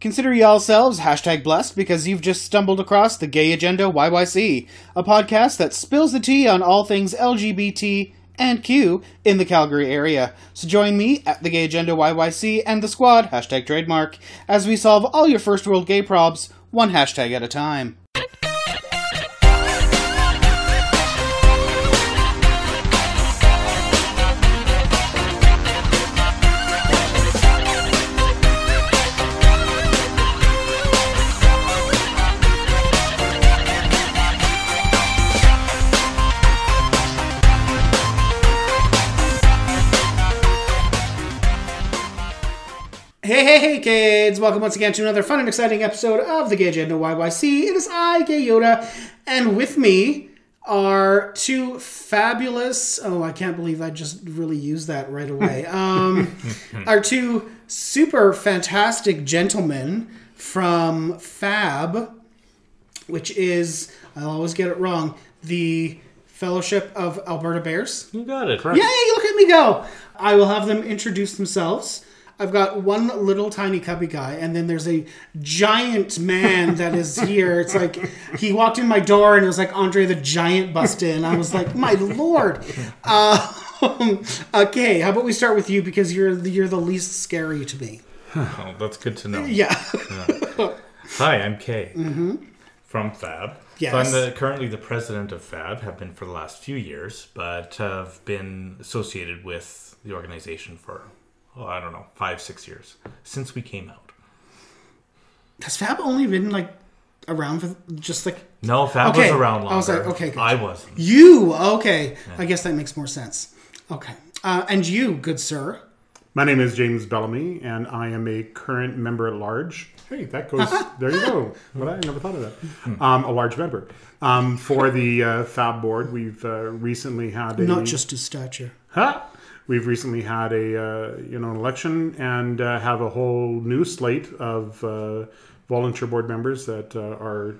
Consider yourselves hashtag blessed because you've just stumbled across the Gay Agenda YYC, a podcast that spills the tea on all things LGBT and Q in the Calgary area. So join me at the Gay Agenda YYC and the squad, hashtag trademark, as we solve all your first world gay probs, one hashtag at a time. Hey, hey, hey, kids! Welcome once again to another fun and exciting episode of the Gay Agenda YYC. It is I, Gay Yoda, and with me are two fabulous. Oh, I can't believe I just really used that right away. Um, are two super fantastic gentlemen from Fab, which is I'll always get it wrong. The Fellowship of Alberta Bears. You got it. Right? Yay, look at me go! I will have them introduce themselves. I've got one little tiny cubby guy, and then there's a giant man that is here. It's like he walked in my door, and it was like Andre the Giant bust in. I was like, my lord. Um, okay, how about we start with you because you're the, you're the least scary to me. Oh, that's good to know. Yeah. Hi, I'm Kay from Fab. Yes. So I'm the, currently the president of Fab, have been for the last few years, but have been associated with the organization for, oh, I don't know, five, six years since we came out. Has Fab only been like around for just like No, Fab Okay, was around I was like, okay, good. I wasn't. you? Okay, I guess that makes more sense. Okay, uh, and you, good sir. My name is James Bellamy, and I am a current member at large. Hey, that goes. there you go. What I never thought of that. Um, a large member um, for the uh, Fab board. We've uh, recently had a Not just his stature. Ha! We've recently had a uh, you know an election and uh, have a whole new slate of uh, volunteer board members that uh, are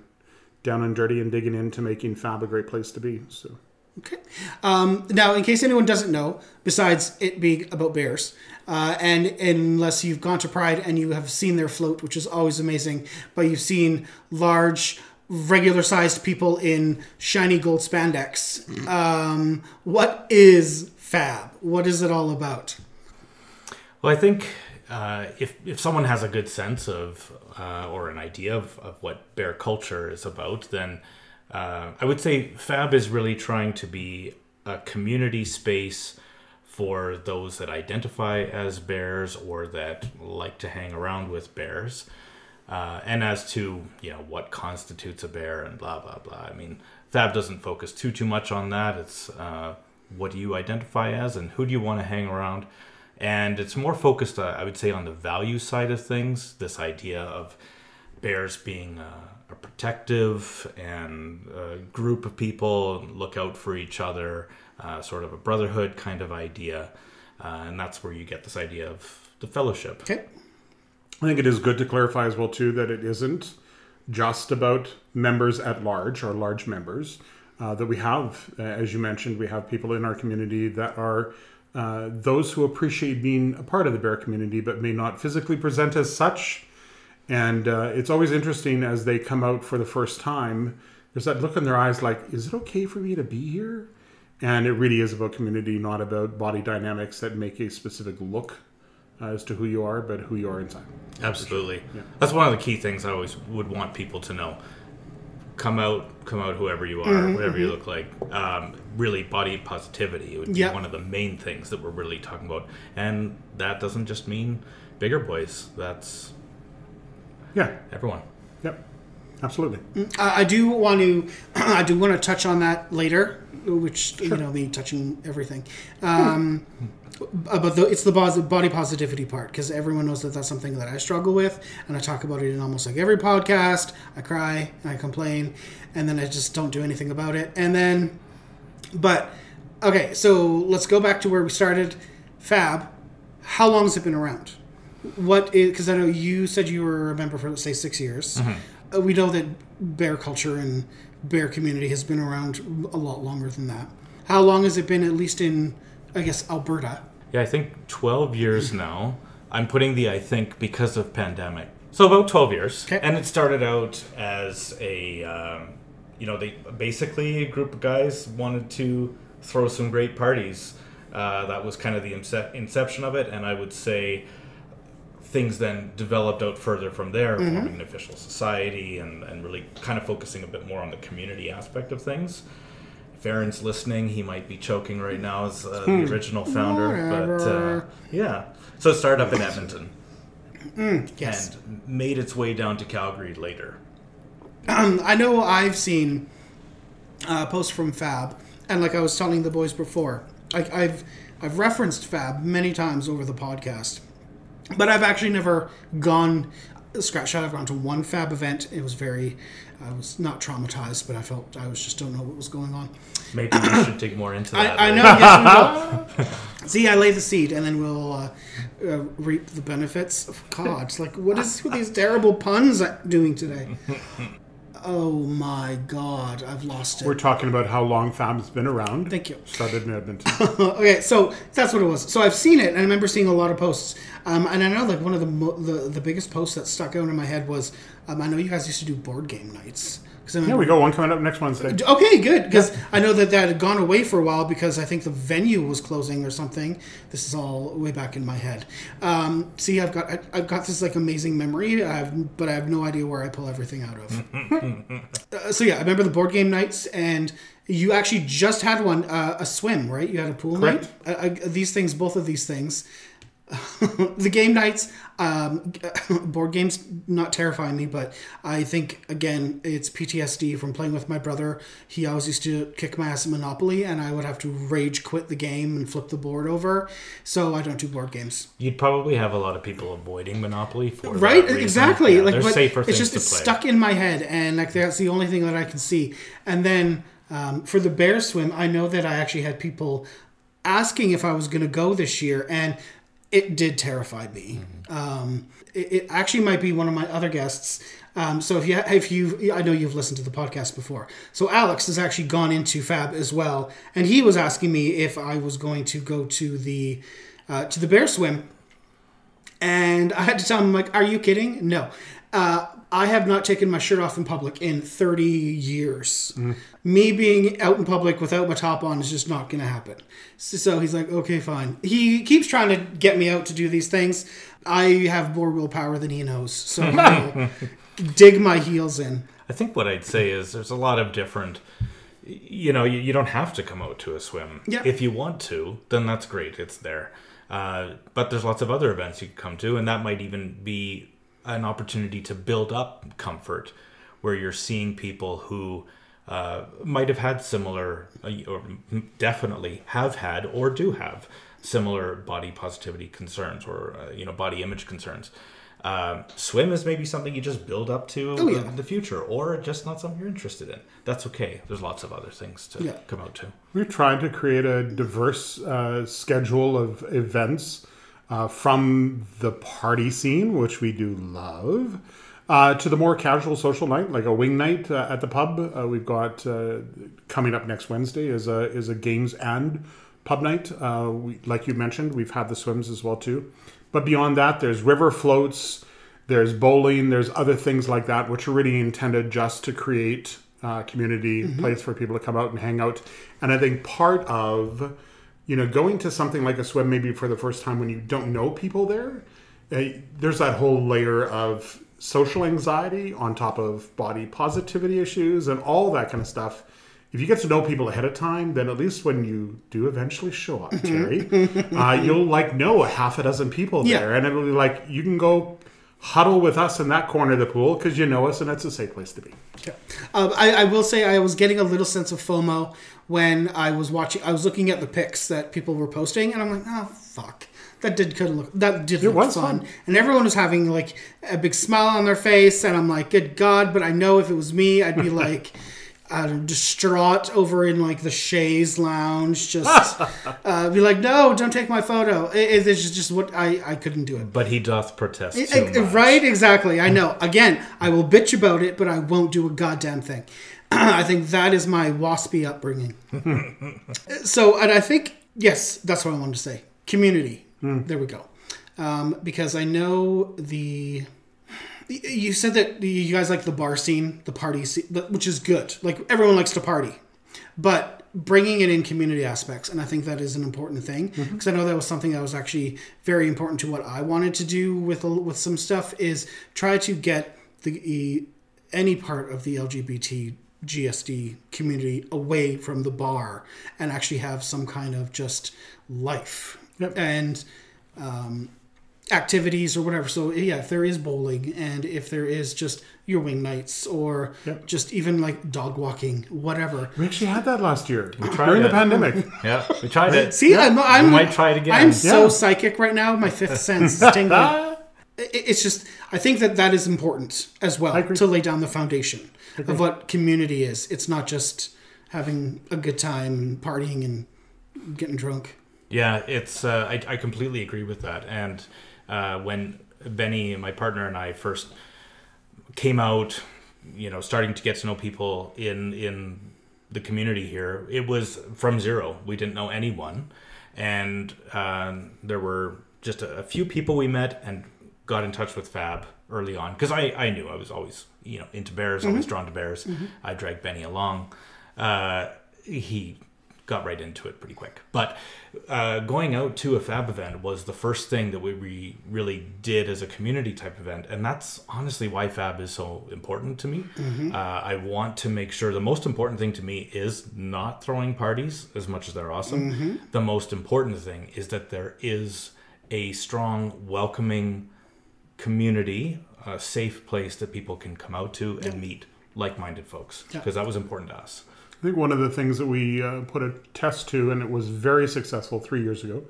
down and dirty and digging into making Fab a great place to be. So. Okay. Um, now, in case anyone doesn't know, besides it being about bears, uh, and unless you've gone to Pride and you have seen their float, which is always amazing, but you've seen large, regular-sized people in shiny gold spandex. Um, what is Fab? What is it all about? Well, I think uh, if if someone has a good sense of uh, or an idea of, of what bear culture is about, then uh, I would say Fab is really trying to be a community space for those that identify as bears or that like to hang around with bears. Uh, and as to you know what constitutes a bear and blah blah blah. I mean, Fab doesn't focus too too much on that. It's uh, what do you identify as and who do you want to hang around, and it's more focused, uh, I would say, on the value side of things. This idea of bears being uh, a protective and a group of people look out for each other, uh, sort of a brotherhood kind of idea, uh, and that's where you get this idea of the fellowship. Okay. I think it is good to clarify as well too that it isn't just about members at large or large members. Uh, that we have, uh, as you mentioned, we have people in our community that are uh, those who appreciate being a part of the bear community, but may not physically present as such. And uh, it's always interesting as they come out for the first time. There's that look in their eyes, like, "Is it okay for me to be here?" And it really is about community, not about body dynamics that make a specific look uh, as to who you are, but who you are inside. Absolutely. That's one of the key things I always would want people to know. Come out, come out, whoever you are, whatever you look like. Um, really, body positivity would be Yeah. one of the main things that we're really talking about, and that doesn't just mean bigger boys. That's Yeah. everyone. Yep. Absolutely. I I do want to, I do want to touch on that later, which you know, me touching everything. Um, but the, it's the body positivity part because everyone knows that that's something that I struggle with, and I talk about it in almost like every podcast. I cry and I complain, and then I just don't do anything about it. And then, but okay, so let's go back to where we started. Fab, how long has it been around? What is because I know you said you were a member for let's say six years. Uh, we know that bear culture and bear community has been around a lot longer than that. How long has it been, at least in, I guess, Alberta? Yeah, I think 12 years now. I'm putting the I think because of pandemic So about twelve years, Okay. and it started out as a, um, you know, they basically a group of guys wanted to throw some great parties. Uh, that was kind of the ince- inception of it, and I would say things then developed out further from there, forming an official society and, and really kind of focusing a bit more on the community aspect of things. If Aaron's listening, he might be choking right now as uh, the original founder, but uh, yeah. So it started up in Edmonton Yes. and made its way down to Calgary later. Um, I know I've seen uh, posts from Fab, and like I was telling the boys before, like I've I've referenced Fab many times over the podcast, but I've actually never gone. Scratch shot. I've gone to one Fab event. It was very. I was not traumatized, but I felt I was just don't know what was going on. Maybe we should dig more into that. I, I know. Yes. See, I lay the seed, and then we'll uh, uh, reap the benefits. Of God, it's like what is with these terrible puns I'm doing today? Oh my God, I've lost it. We're talking about how long Fab's been around. Thank you. Started in Edmonton. okay, so that's what it was. So I've seen it, and I remember seeing a lot of posts. Um, and I know like one of the, mo- the the biggest posts that stuck out in my head was, um, I know you guys used to do board game nights. 'Cause I yeah, we got one coming up next Wednesday. Okay, good. Because I know that that had gone away for a while because I think the venue was closing or something. This is all way back in my head. Um, see, I've got I, I've got this like amazing memory, I have, but I have no idea where I pull everything out of. uh, so yeah, I remember the board game nights, and you actually just had one uh, a swim, right? You had a pool Correct. night. Uh, uh, these things, both of these things. the game nights, um, board games not terrifying me, but I think again it's PTSD from playing with my brother. He always used to kick my ass at Monopoly, and I would have to rage quit the game and flip the board over. So I don't do board games. You'd probably have a lot of people avoiding Monopoly for Right, exactly. Yeah, like, safer it's just it's stuck in my head, and like that's the only thing that I can see. And then um, for the bear swim, I know that I actually had people asking if I was going to go this year, and it did terrify me. Mm-hmm. Um, it, it actually might be one of my other guests. Um, so if you if you I know you've listened to the podcast before. So Alex has actually gone into Fab as well, and he was asking me if I was going to go to the uh, to the bear swim and I had to tell him, like, are you kidding? No. Uh, I have not taken my shirt off in public in 30 years. Me being out in public without my top on is just not going to happen. So, so he's like, okay, fine. He keeps trying to get me out to do these things. I have more willpower than he knows. So dig my heels in. I think what I'd say is there's a lot of different. You know, you, you don't have to come out to a swim. Yeah. If you want to, then that's great. It's there. Uh, but there's lots of other events you can come to, and that might even be an opportunity to build up comfort, where you're seeing people who uh, might have had similar, uh, or definitely have had, or do have similar body positivity concerns, or uh, you know, body image concerns. Um, swim is maybe something you just build up to Oh, yeah. in the future, or just not something you're interested in. That's okay. There's lots of other things to Yeah. come out to. We're trying to create a diverse uh, schedule of events uh, from the party scene, which we do love, uh, to the more casual social night, like a wing night uh, at the pub. Uh, we've got uh, coming up next Wednesday is a is a games and pub night. Uh, we, like you mentioned, we've had the swims as well too. But beyond that, there's river floats, there's bowling, there's other things like that, which are really intended just to create uh, community place for people to come out and hang out. And I think part of you know going to something like a swim maybe for the first time when you don't know people there, uh, there's that whole layer of social anxiety on top of body positivity issues and all that kind of stuff. If you get to know people ahead of time, then at least when you do eventually show up, Terry, uh, you'll like know a half a dozen people Yeah. there, and it'll be like you can go huddle with us in that corner of the pool because you know us, and that's a safe place to be. Yeah. Um, I, I will say I was getting a little sense of FOMO when I was watching. I was looking at the pics that people were posting, and I'm like, oh fuck, that did kind of look that did look was fun. fun. And everyone was having like a big smile on their face, and I'm like, good god! But I know if it was me, I'd be like. Uh, distraught over in like the chaise lounge, just uh, be like, "No, don't take my photo." It, it's just, just what I I couldn't do it. But he doth protest too Eh, eh, much. Right, exactly. I know. Again, I will bitch about it, but I won't do a goddamn thing. I think that is my waspy upbringing. so, and I think, yes, that's what I wanted to say. Community. There we go. Um, because I know the. You said that you guys like the bar scene, the party scene, which is good. Like everyone likes to party, but bringing it in community aspects, and I think that is an important thing because I know that was something that was actually very important to what I wanted to do with with some stuff is try to get the any part of the LGBT GSD community away from the bar and actually have some kind of just life Yep. and um, activities or whatever. So yeah, if there is bowling and if there is just your wing nights or Yep. just even like dog walking, whatever. We actually had that last year tried during the pandemic. Yeah, we tried it. See, I'm, I'm might try it again. I'm so psychic right now. My fifth sense is tingling. It's just I think that that is important as well to lay down the foundation of what community is. It's not just having a good time partying and getting drunk. Yeah, it's. Uh, I, I completely agree with that. And uh, when Benny, my partner, and I first came out, you know, starting to get to know people in in the community here, it was from zero. We didn't know anyone, and um, there were just a, a few people we met and got in touch with Fab early on because I I knew I was always you know into bears, always drawn to bears. I dragged Benny along. Uh, he got right into it pretty quick. But uh, going out to a Fab event was the first thing that we re- really did as a community type event, and that's honestly why Fab is so important to me. Uh, I want to make sure the most important thing to me is not throwing parties as much as they're awesome. The most important thing is that there is a strong, welcoming community, a safe place that people can come out to and meet like-minded folks Yeah. because that was important to us. I think one of the things that we uh, put a test to, and it was very successful three years ago,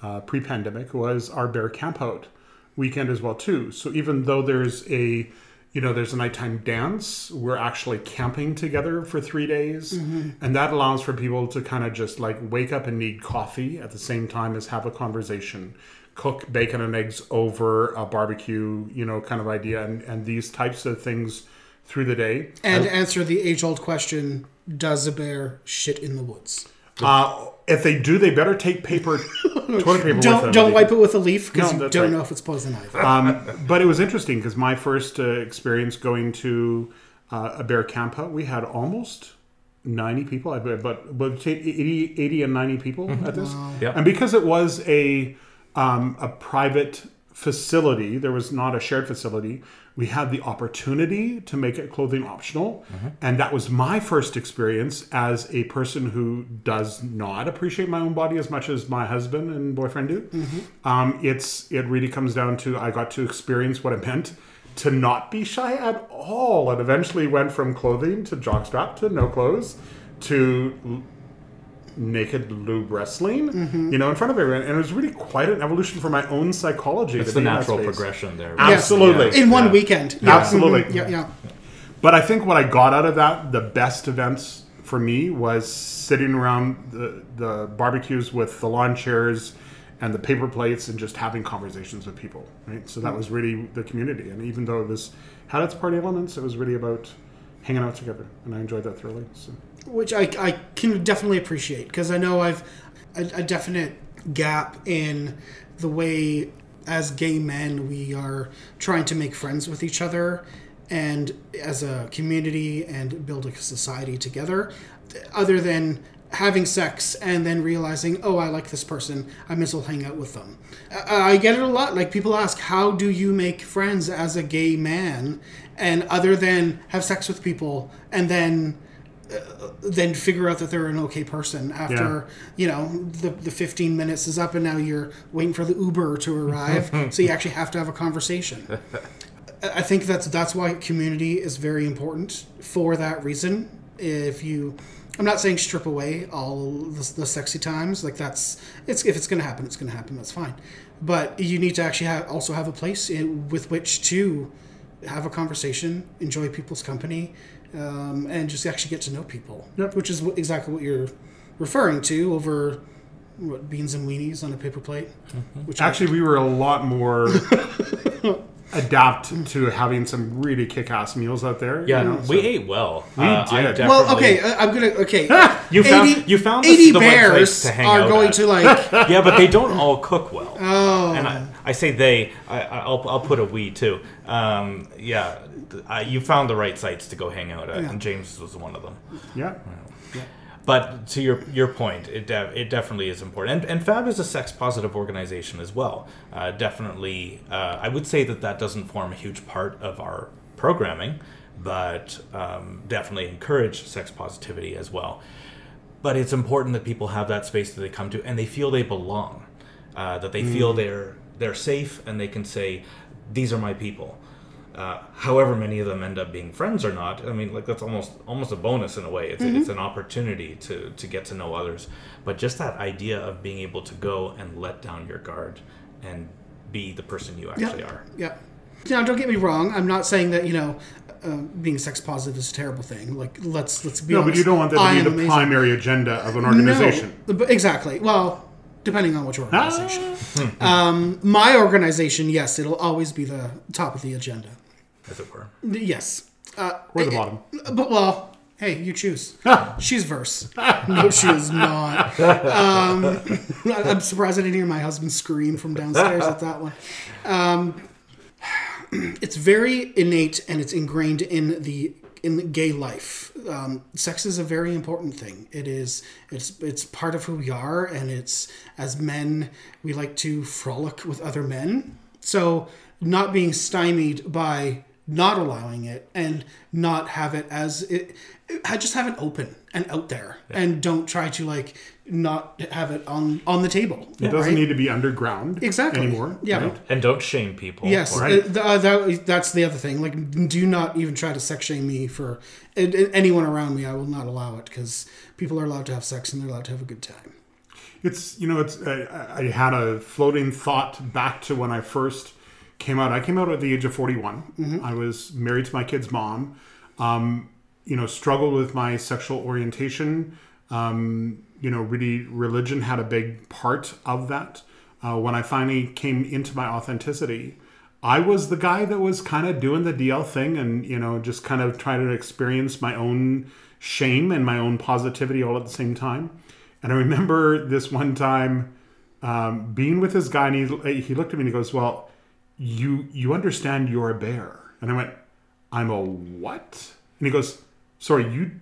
uh, pre-pandemic, was our bear camp out weekend as well too. So even though there's a, you know, there's a nighttime dance, we're actually camping together for three days, and that allows for people to kind of just like wake up and need coffee at the same time as have a conversation. Cook bacon and eggs over a barbecue, you know, kind of idea, and, and these types of things through the day. And answer the age old question Does a bear shit in the woods? Uh, if they do, they better take paper, toilet paper Don't them. don't wipe it with a leaf because No, you don't right. know if it's poison ivy. Um, but it was interesting because my first uh, experience going to uh, a bear camp out, we had almost 90 people, I bet, but, but say 80, 80 and 90 people at this. Yep. And because it was a, um, a private facility, there was not a shared facility, we had the opportunity to make it clothing optional. And that was my first experience as a person who does not appreciate my own body as much as my husband and boyfriend do. Um, it's it really comes down to I got to experience what it meant to not be shy at all. And eventually went from clothing to jockstrap to no clothes to naked lube wrestling, you know, in front of everyone. And it was really quite an evolution for my own psychology. It's to the be in that natural progression there. Absolutely. in one yeah. weekend. Yeah. Absolutely. Mhm. Yeah, yeah. But I think what I got out of that, the best events for me was sitting around the, the barbecues with the lawn chairs and the paper plates and just having conversations with people, right? So that was really the community. And even though it was had its party elements, it was really about hanging out together. And I enjoyed that thoroughly. So. Which I, I can definitely appreciate because I know I've a, a definite gap in the way as gay men we are trying to make friends with each other and as a community and build a society together. Other than having sex and then realizing oh i like this person. I may as well hang out with them. I, I get it a lot. Like people ask how do you make friends as a gay man? And other than have sex with people and then then figure out that they're an okay person after you know the, the 15 minutes is up and now you're waiting for the uber to arrive so you actually have to have a conversation I I think that's that's why community is very important for that reason. If you, I'm not saying strip away all the, the sexy times. Like that's it's if it's going to happen, it's going to happen. That's fine. But you need to actually have, also have a place in, with which to have a conversation, enjoy people's company, um, and just actually get to know people. Yep. Which is what, exactly what you're referring to over what beans and weenies on a paper plate. Which I- Actually, we were a lot more adapt to having some really kick-ass meals out there. Yeah, you know, we so- ate well. We Uh, did. well, okay, uh, I'm gonna okay. You found you found the, 80 the right place bears to hang are out going at. to like yeah, but they don't all cook well. oh And I, I say they. I, I'll I'll put a we too. Um, yeah, I, you found the right sites to go hang out at, Yeah. and James was one of them. Yeah. But to your your point, it de- it definitely is important, and, and Fab is a sex positive organization as well. Uh, definitely, uh, I would say that that doesn't form a huge part of our programming, but um, definitely encourage sex positivity as well. But it's important that people have that space that they come to, and they feel they belong, uh, that they feel they're they're safe, and they can say, "These are my people." Uh, however many of them end up being friends or not, I mean, like that's almost almost a bonus in a way. It's, it's an opportunity to to get to know others. But just that idea of being able to go and let down your guard and be the person you actually are. Yeah. Now, don't get me wrong. I'm not saying that you know, uh, being sex positive is a terrible thing. Like, let's let's be No, honest. but you don't want that to am be the amazing. primary agenda of an organization. No, but exactly. Well, depending on which organization. Ah. um, my organization, yes, it'll always be the top of the agenda. as it were. Yes. Uh, Or the bottom. But well, hey, you choose. She's verse. No, she is not. Um, I'm surprised I didn't hear my husband scream from downstairs at that one. Um, it's very innate and it's ingrained in the in gay life. Um, sex is a very important thing. It is. It's it's part of who we are, and it's as men we like to frolic with other men. So not being stymied by not allowing it and not have it as it, I just have it open and out there and don't try to like not have it on on the table. It doesn't need to be underground Exactly. anymore. Yeah. right? And don't shame people. Yes, or- uh, uh, that, that's the other thing. Like, do not even try to sex shame me for and- and anyone around me. I will not allow it because people are allowed to have sex and they're allowed to have a good time. It's you know it's I, I had a floating thought back to when I first came out. I came out at the age of 41. I was married to my kid's mom. Um, you know, struggled with my sexual orientation. Um, you know, really, religion had a big part of that. Uh, when I finally came into my authenticity, I was the guy that was kind of doing the DL thing and, you know, just kind of trying to experience my own shame and my own positivity all at the same time. And I remember this one time um, being with this guy, and he, he looked at me and he goes, Well, you you understand you're a bear. And I went, I'm a what? And he goes, Sorry, you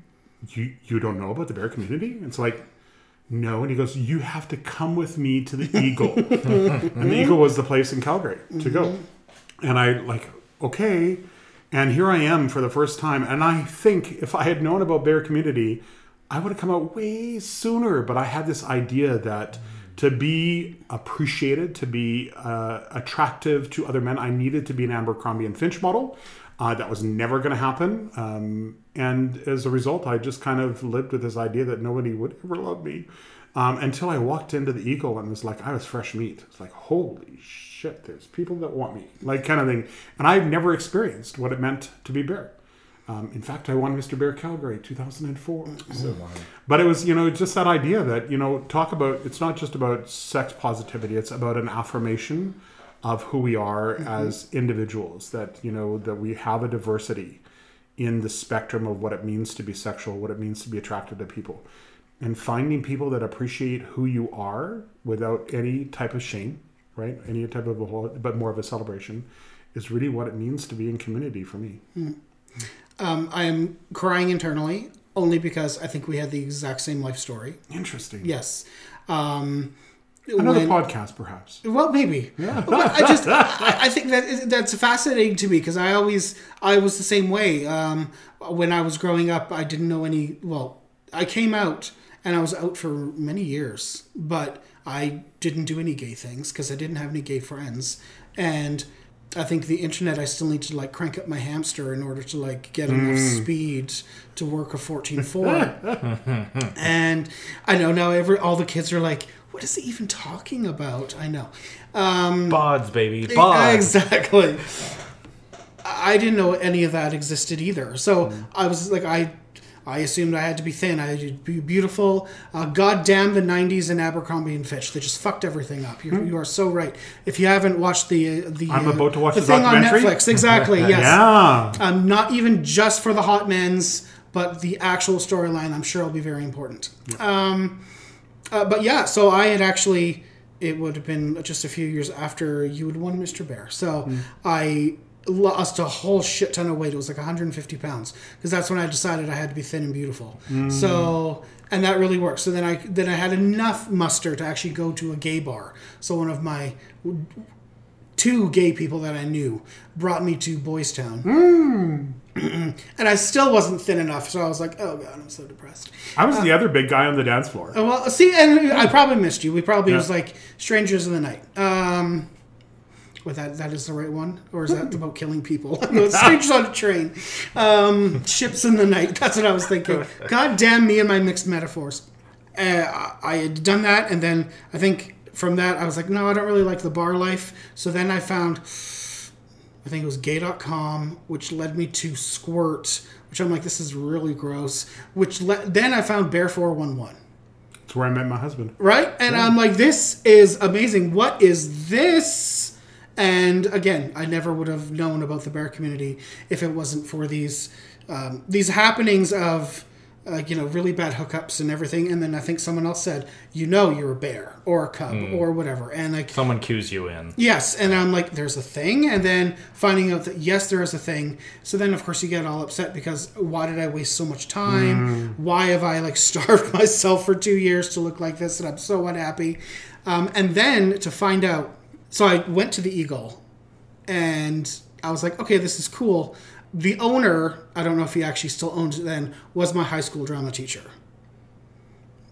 you you don't know about the bear community? It's like, no. And he goes, You have to come with me to the Eagle. and the Eagle was the place in Calgary to go. Mm-hmm. And I like, okay. And here I am for the first time. And I think if I had known about bear community, I would have come out way sooner. But I had this idea that to be appreciated, to be uh, attractive to other men, I needed to be an Abercrombie and Fitch model. Uh, that was never going to happen. Um, and as a result, I just kind of lived with this idea that nobody would ever love me um, until I walked into the Eagle and was like, I was fresh meat. It's like, holy shit, there's people that want me, like kind of thing. And I've never experienced what it meant to be Bear. Um, in fact, I won Mr. Bear Calgary 2004. So- but it was, you know, just that idea that, you know, talk about, it's not just about sex positivity, it's about an affirmation of who we are as individuals, that, you know, that we have a diversity in the spectrum of what it means to be sexual, what it means to be attracted to people. And finding people that appreciate who you are without any type of shame, right? Any type of a whole, but more of a celebration is really what it means to be in community for me. Um, I am crying internally only because I think we had the exact same life story. Interesting. Yes. Um, Another when- podcast, perhaps. Well, maybe. But I just, I, I think that that's fascinating to me because I always, I was the same way. Um, when I was growing up, I didn't know any. Well, I came out and I was out for many years, but I didn't do any gay things because I didn't have any gay friends, and I think the internet. I still need to like crank up my hamster in order to like get enough speed to work a fourteen four. and I know now every all the kids are like, "What is he even talking about?" I know. Um, Bods, baby. Bods. Exactly. I didn't know any of that existed either. So I was like, I, I assumed I had to be thin. I had to be beautiful. Uh, God damn the '90s and Abercrombie and Fitch. They just fucked everything up. You're, you are so right. If you haven't watched the uh, the I'm uh, about to watch the the thing on. Netflix, exactly. Yes. Yeah. Um, not even just for the hot men's, but the actual storyline. I'm sure will be very important. Um, uh, but yeah, so I had actually it would have been just a few years after you had won Mr. Bear. So I lost a whole shit ton of weight. It was like 150 pounds because that's when I decided I had to be thin and beautiful. So and that really worked. So then I then I had enough muster to actually go to a gay bar. So one of my two gay people that I knew brought me to Boys Town. and I still wasn't thin enough, so I was like, "Oh god, I'm so depressed." I was the other big guy on the dance floor. Uh, Well, see, and I probably missed you. We probably Yeah. was like strangers in the night. Um, with that, that is the right one, or is that about killing people? no, it's strangers on a train. Um, ships in the night. That's what I was thinking. God damn me and my mixed metaphors. Uh, I- had done that, and then I think from that I was like, no, I don't really like the bar life. So then I found. I think it was gay.com, which led me to Squirt, which I'm like, this is really gross. Which le- then I found Bear 411 It's where I met my husband. right? And I'm like, this is amazing. What is this? And again, I never would have known about the bear community if it wasn't for these um, these happenings of uh, you know really bad hookups and everything. And then I think someone else said, you know, you're a bear or a cub or whatever, and like. Someone cues you in. Yes, and I'm like, there's a thing, and then finding out that yes, there is a thing. So then, of course, you get all upset because why did I waste so much time? Why have I like starved myself for two years to look like this? And I'm so unhappy. Um, and then to find out, so I went to the Eagle, and I was like, okay, this is cool. The owner, I don't know if he actually still owns it then, was my high school drama teacher.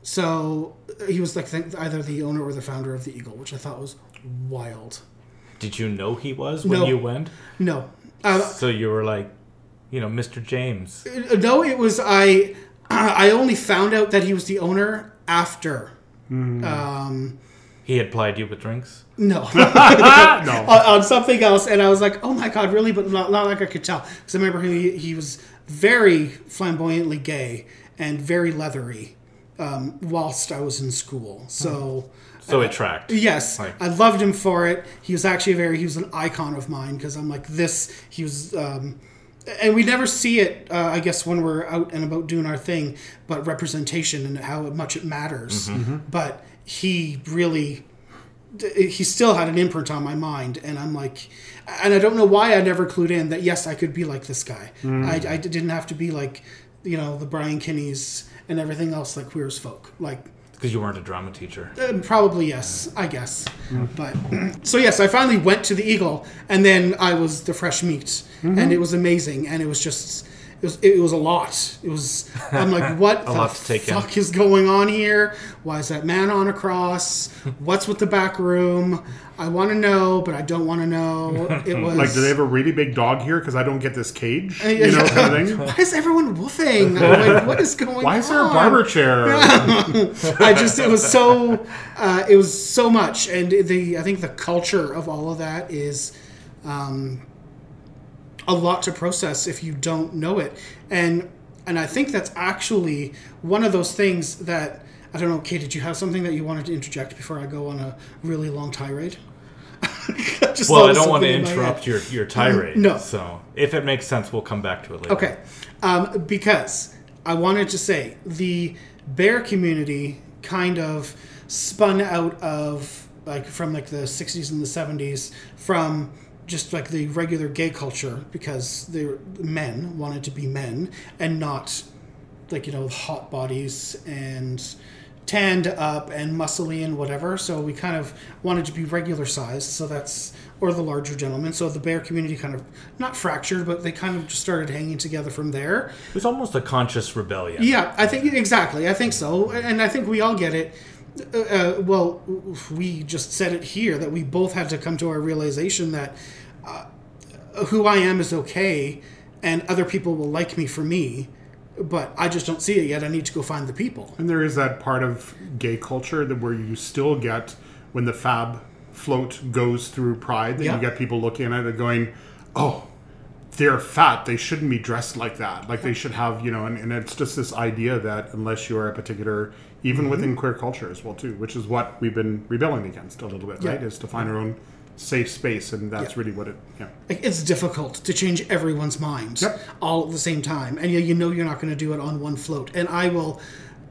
So he was like either the owner or the founder of the Eagle, which I thought was wild. Did you know he was when No. you went? No, uh, So you were like, you know, Mr. James. no, it was I. I only found out that he was the owner after. Um, He had plied you with drinks. no, no. on, on something else, and I was like, "Oh my god, really?" But not, not like I could tell because I remember he he was very flamboyantly gay and very leathery um, whilst I was in school. So. So it tracked. Yes, Like- I loved him for it. He was actually a very he was an icon of mine because I'm like this. He was, um, and we never see it. Uh, I guess when we're out and about doing our thing, but representation and how much it matters. But he really, he still had an imprint on my mind, and I'm like, and I don't know why I never clued in that yes, I could be like this guy. Mm. I, I didn't have to be like, you know, the Brian Kinneys and everything else like queer as folk. Like Because you weren't a drama teacher. uh, probably yes, I guess. Mm. But so yes, I finally went to the Eagle, and then I was the fresh meat, mm-hmm. and it was amazing, and it was just. It was, it was a lot. It was. I'm like, what the lot to take in. fuck is going on here? Why is that man on a cross? What's with the back room? I want to know, but I don't want to know. It was Like, do they have a really big dog here? Because I don't get this cage, you know, kind of thing. Why is everyone woofing? I'm like, what is going on? Why is there a barber chair? I just it was so uh, it was so much, and the I think the culture of all of that is um, a lot to process if you don't know it, and and I think that's actually one of those things that I don't know. Kate, did you have something that you wanted to interject before I go on a really long tirade? Well, I don't want to in interrupt your, your tirade. No. So if it makes sense, we'll come back to it later. Okay, um, because I wanted to say the bear community kind of spun out of like from like the 60s and the 70s from just like the regular gay culture because the men wanted to be men and not like you know hot bodies and tanned up and muscly and whatever. So we kind of wanted to be regular sized so that's or the larger gentlemen. So the bear community kind of not fractured but they kind of just started hanging together from there. It was almost a conscious rebellion. yeah i think exactly i think so. And i think we all get it. Uh, uh, well we just said it here that we both had to come to our realization that uh, who i am is okay and other people will like me for me but i just don't see it yet i need to go find the people And there is that part of gay culture that where you still get when the fab float goes through Pride, that Yeah. you get people looking at it going, "Oh, they're fat. They shouldn't be dressed like that. Like they should have, you know." And, and it's just this idea that unless you're a particular, even Mm-hmm. within queer culture as well too, which is what we've been rebelling against a little bit, Yeah. right? Is to find our own safe space, and that's Yeah. really what it. Yeah. it's difficult to change everyone's mind Yep. all at the same time and you, you know you're not going to do it on one float and i will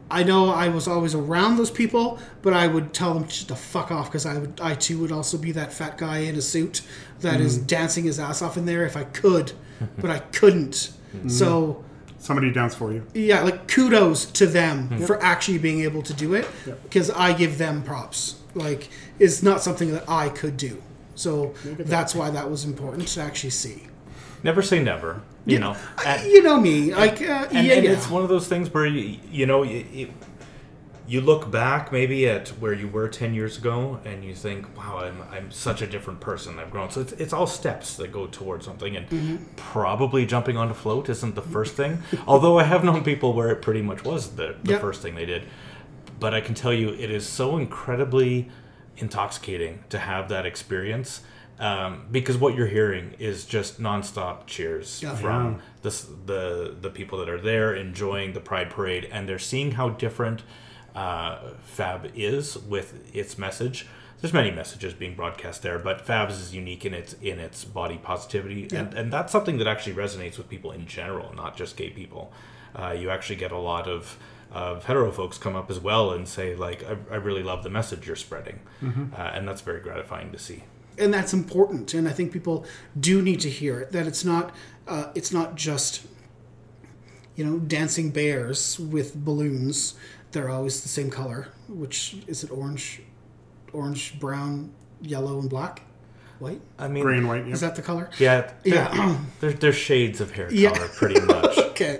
I know I was always around those people, but I would tell them just to fuck off because I would I too would also be that fat guy in a suit that is mm. dancing his ass off in there if I could, but I couldn't. Mm. So Somebody dance for you. yeah, like kudos to them mm. for actually being able to do it because I give them props. Like it's not something that I could do. So that's why that was important to actually see. Never say never. You know, I- you know me, like uh, and, yeah, and yeah. it's one of those things where you, you know you, you, you look back maybe at where you were 10 years ago and you think wow i'm, I'm such a different person i've grown so it's, it's all steps that go towards something and Mm-hmm. probably jumping on a float isn't the first thing although i have known people where it pretty much was the, the Yep. first thing they did but i can tell you it is so incredibly intoxicating to have that experience um, because what you're hearing is just nonstop cheers Yeah. from Yeah. the, the the people that are there enjoying the Pride Parade, and they're seeing how different uh, Fab is with its message. There's many messages being broadcast there, but Fab's is unique in its in its body positivity, and and that's something that actually resonates with people in general, not just gay people. Uh, you actually get a lot of of hetero folks come up as well and say like, I, I really love the message you're spreading, uh, and that's very gratifying to see. and that's important and i think people do need to hear it that it's not uh, it's not just you know dancing bears with balloons they're always the same color which is it orange orange brown yellow and black white I mean, Gray and white. Yeah. is that the color yeah, Yeah. There's there's shades of hair Yeah. color, pretty much. okay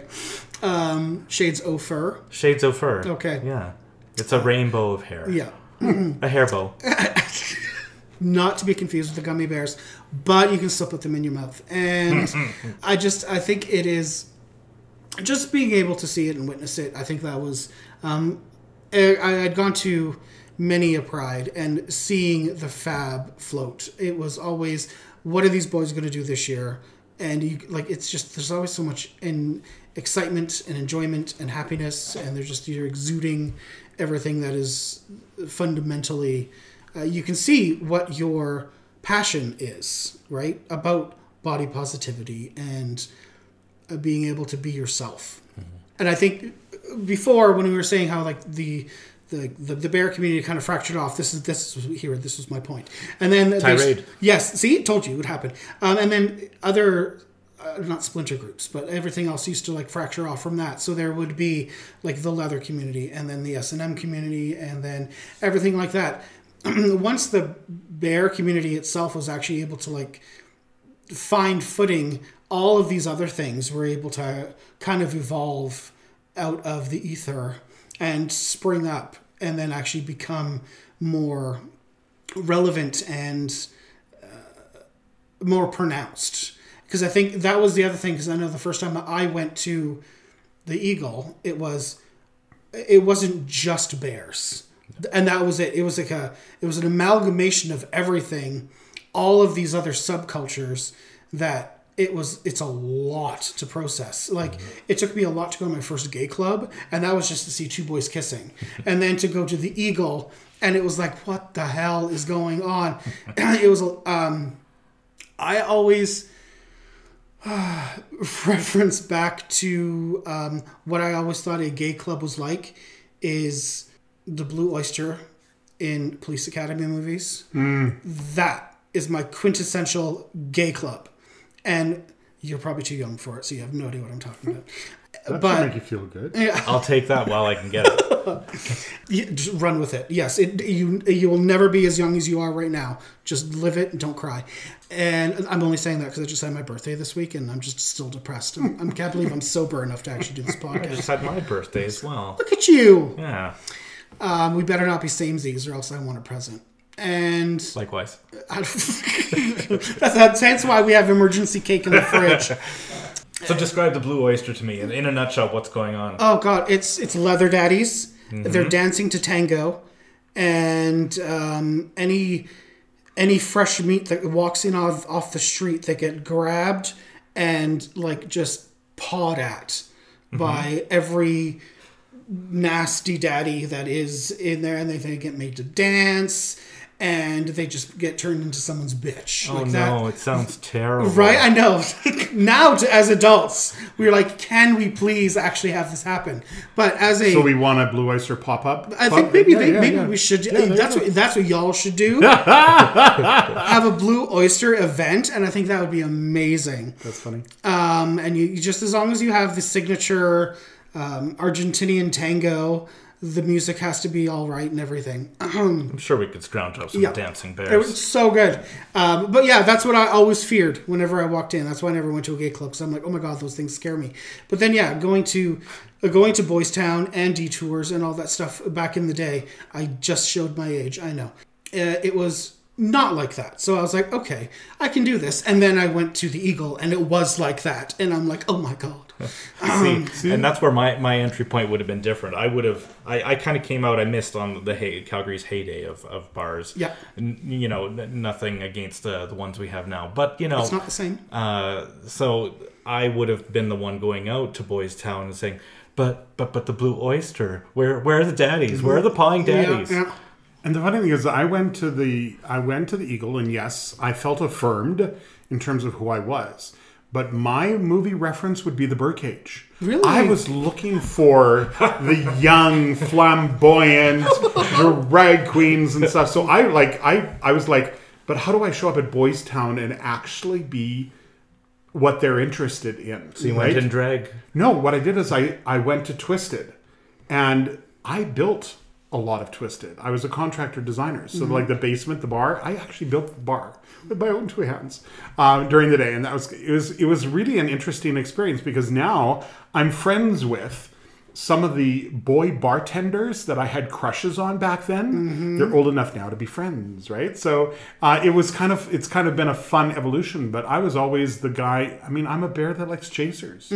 um shades o fur Shades of fur. Okay. Yeah. It's a rainbow of hair. yeah A hair bow. not to be confused with the gummy bears, but you can still put them in your mouth. And I just, I think it is just being able to see it and witness it. I think that was, um, I, I had gone to many a pride and seeing the fab float. It was always, what are these boys going to do this year? And you like, it's just there's always so much in excitement and enjoyment and happiness, and they're just you're exuding everything that is fundamentally uh, you can see what your passion is, right? About body positivity and uh, being able to be yourself. And I think before when we were saying how like the the, the, the bear community kind of fractured off. This is this is here. This was my point. And then Tirade. Yes, see, told you it would happen. Um, and then other, uh, not splinter groups, but everything else used to like fracture off from that. So there would be like the leather community, and then the S and M community, and then everything like that. Once the bear community itself was actually able to like find footing, all of these other things were able to kind of evolve out of the ether and spring up, and then actually become more relevant and uh, more pronounced. Because I think that was the other thing because I know the first time I went to the Eagle it was it wasn't just bears. And that was it. It was like a it was an amalgamation of everything all of these other subcultures that it was it's a lot to process like it took me a lot to go to my first gay club and that was just to see two boys kissing and then to go to the eagle and it was like what the hell is going on it was um I always uh, reference back to um, what I always thought a gay club was like is the Blue Oyster in Police Academy movies. That is my quintessential gay club. And you're probably too young for it, so you have no idea what I'm talking about. That should but make you feel good. Yeah. I'll take that while I can get it. you, just run with it. Yes, it, you you will never be as young as you are right now. Just live it and don't cry. And I'm only saying that because I just had my birthday this week and I'm just still depressed. I'm, I can't believe I'm sober enough to actually do this podcast. I just had my birthday as well. Look at you. Yeah. Um, we better not be samesies or else I want a present. And Likewise. that's, that's why we have emergency cake in the fridge. So describe the blue oyster to me in, in a nutshell. What's going on? Oh god, it's it's leather daddies. They're dancing to tango, and um, any any fresh meat that walks in off off the street, they get grabbed and like just pawed at by every nasty daddy that is in there, and they, they get made to dance. And they just get turned into someone's bitch. Oh like no, that. it sounds terrible. Right, I know. now, to, as adults, we're like, can we please actually have this happen? But as a So we want a Blue Oyster pop up. I think maybe they, maybe we should. that's what that's what y'all should do. have a Blue Oyster event, and I think that would be amazing. That's funny. Um, and you, you just as long as you have the signature um, Argentinian tango, the music has to be all right and everything. I'm sure we could scrounge up some Yeah. dancing It bears. was so good. Um, but yeah, that's what I always feared whenever I walked in. That's why I never went to a gay club. So I'm like, oh my god, those things scare me. But then yeah, going to uh, going to Boys Town and detours and all that stuff back in the day, I just showed my age. I know. Uh, it was not like that. So I was like, okay, I can do this. And then I went to the Eagle, and it was like that. And I'm like, oh my god. See, and that's where my, my entry point would have been different. I would have, I, I kind of came out, I missed on the hey, Calgary's heyday of, of bars. Yeah. N- you know, n- nothing against the, the ones we have now. But, you know, It's not the same. uh, so I would have been the one going out to Boys Town and saying, but, but, but the Blue Oyster, where, where are the daddies? Where are the pawing daddies? Yeah, yeah. And the funny thing is, I went to the I went to the Eagle, and yes, I felt affirmed in terms of who I was. But my movie reference would be the Birdcage. Really? I was looking for the young, flamboyant drag queens and stuff. So I like I I was like, but how do I show up at Boys Town and actually be what they're interested in? So you went in drag. No, what I did is I, I went to Twisted and I built a lot of Twisted. I was a contractor designer. So, like the basement, the bar, I actually built the bar with my own two hands uh, during the day. And that was it, was, it was really an interesting experience because now I'm friends with some of the boy bartenders that I had crushes on back then. They're old enough now to be friends, right? So uh, it was kind of it's kind of been a fun evolution. But I was always the guy. I mean, I'm a bear that likes chasers,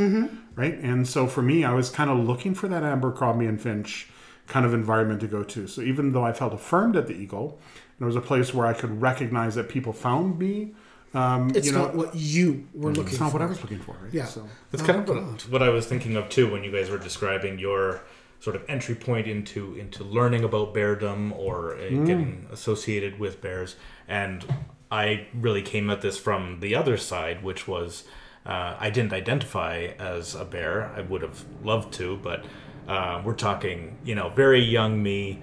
right? And so for me, I was kind of looking for that Abercrombie and Fitch kind of environment to go to. So even though I felt affirmed at the Eagle, and it was a place where I could recognize that people found me. Um, It's you know, not what you were looking it's not for. what I was looking for. Right? Yeah. So. That's Oh, kind of what, what I was thinking of too when you guys were describing your sort of entry point into into learning about beardom or uh, getting associated with bears. And I really came at this from the other side, which was uh, I didn't identify as a bear. I would have loved to, but uh, we're talking, you know, very young me.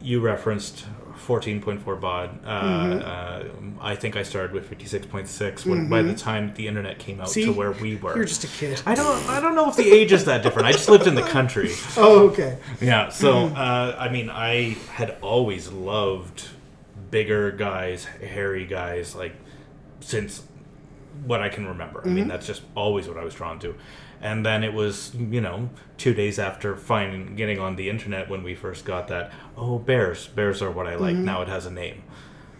You referenced 14.4 baud. Uh, uh, I think I started with 56.6 when by the time the internet came out See? to where we were. You're just a kid. I don't. I don't know if the age is that different. I just lived in the country. Oh, okay. Yeah. So uh, I mean, I had always loved bigger guys, hairy guys, like since what I can remember. I mean, that's just always what I was drawn to. And then it was, you know, two days after finding getting on the internet when we first got that. Oh, bears! Bears are what I like. Mm-hmm. Now it has a name.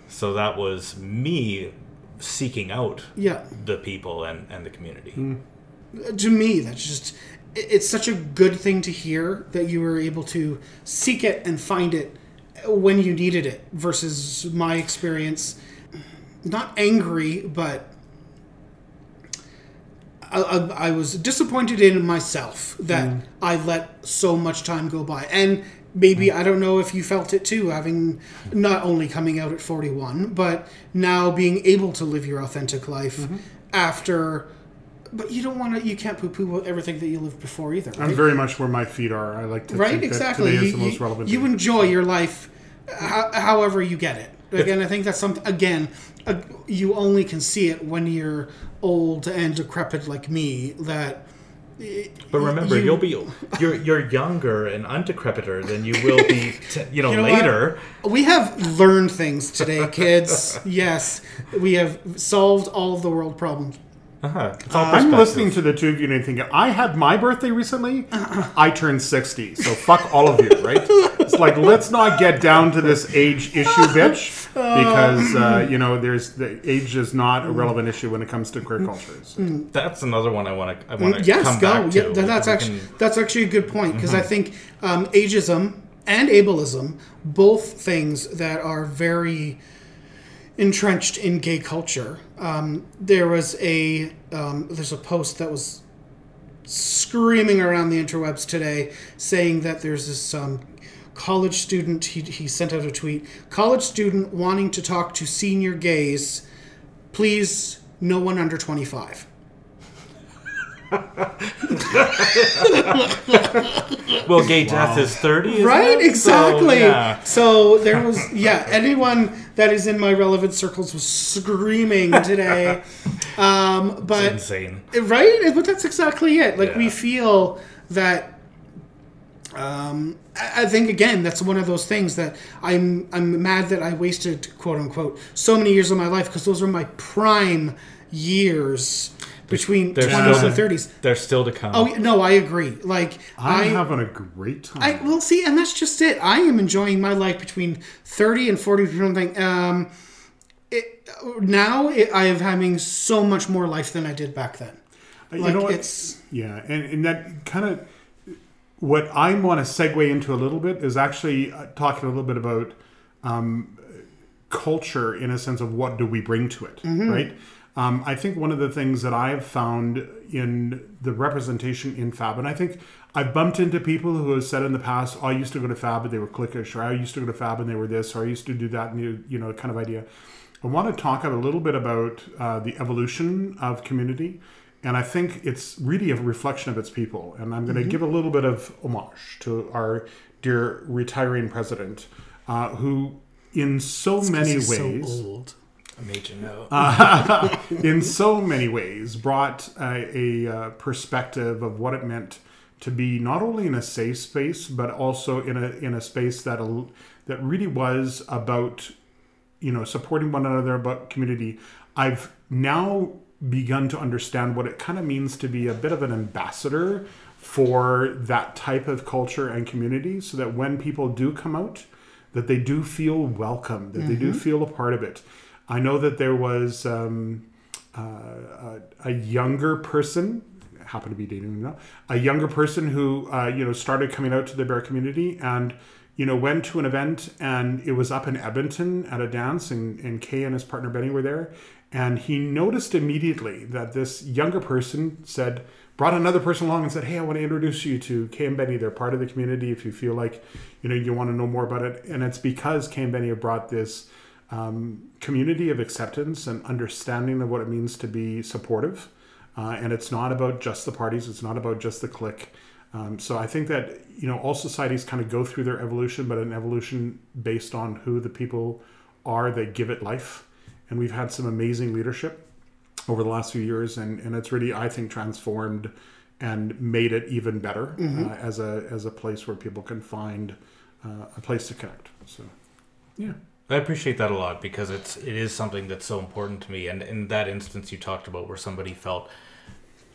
So that was me seeking out Yeah. the people and, and the community. Mm. to me that's just it's such a good thing to hear that you were able to seek it and find it when you needed it versus my experience not angry but I, I, I was disappointed in myself that mm. I let so much time go by and maybe mm. I don't know if you felt it too having not only coming out at 41 but now being able to live your authentic life mm-hmm. after but you don't want to. You can't poo-poo everything that you lived before either. I'm very much where my feet are. I like to right? think Exactly. that today You, is the most relevant. you enjoy your life, ho- however you get it. Again, I think that's something. Again, uh, you only can see it when you're old and decrepit like me. That. But remember, you- will be you're you're younger and undecrepiter than you will be, t- you know, You know what? later. We have learned things today, kids. yes, we have solved all of the world problems. Uh-huh. It's all I'm listening to the two of you and thinking, I had my birthday recently. I turned 60, so fuck all of you, right? It's like let's not get down to this age issue, bitch, because uh, you know there's the age is not a relevant issue when it comes to queer cultures. That's another one I want to I want to yes, come go. back to. Yeah, that's actually can- that's actually a good point because I think um, ageism and ableism, both things that are very entrenched in gay culture. Um, there was a um, there's a post that was screaming around the interwebs today saying that there's this um, college student. He he sent out a tweet. College student wanting to talk to senior gays. Please, no one under twenty five. Well, gay death is 30, Right, it? exactly. So, yeah. So there was, yeah, anyone that is in my relevant circles was screaming today. Um, but Insane. right, but that's exactly it. Like we feel that. Um, I I think again, that's one of those things that I'm I'm mad that I wasted quote unquote so many years of my life because those are my prime years between twenties and thirties. They're still to come. Oh no, I agree. Like I'm I having a great time. I well see, and that's just it. I am enjoying my life between thirty and forty or something. Um, it, now it, I am having so much more life than I did back then. you know what? it's Yeah, and, and that kind of what I want to segue into a little bit is actually uh, talking a little bit about um, culture in a sense of what do we bring to it, right? Um, I think one of the things that I have found in the representation in Fab, and I think I've bumped into people who have said in the past, oh, I used to go to Fab and they were cliquish, or I used to go to Fab and they were this, or I used to do that, and you, you know, kind of idea. I want to talk a little bit about uh, the evolution of community, and I think it's really a reflection of its people. And I'm going to give a little bit of homage to our dear retiring president, uh, who, in so many he's ways, so old. I made you know. in so many ways brought a, a uh, perspective of what it meant to be not only in a safe space but also in a in a space that al- that really was about you know supporting one another about community i've now begun to understand what it kind of means to be a bit of an ambassador for that type of culture and community so that when people do come out that they do feel welcome that they do feel a part of it i know that there was um, uh, a, a younger person happen to be dating now a younger person who uh, you know started coming out to the bear community and you know went to an event and it was up in edmonton at a dance and, and kay and his partner benny were there. And he noticed immediately that this younger person said brought another person along and said hey i want to introduce you to kay and benny. They're part of the community. If you feel like you know you want to know more about it. And it's because kay and benny have brought this um, community of acceptance and understanding of what it means to be supportive. Uh, and it's not about just the parties, it's not about just the clique. Um, so I think that, you know, all societies kind of go through their evolution, but an evolution based on who the people are that give it life. And we've had some amazing leadership over the last few years, and, and it's really, I think, transformed and made it even better uh, as a as a place where people can find uh, a place to connect. So, yeah. I appreciate that a lot because it's it is something that's so important to me. And in that instance you talked about where somebody felt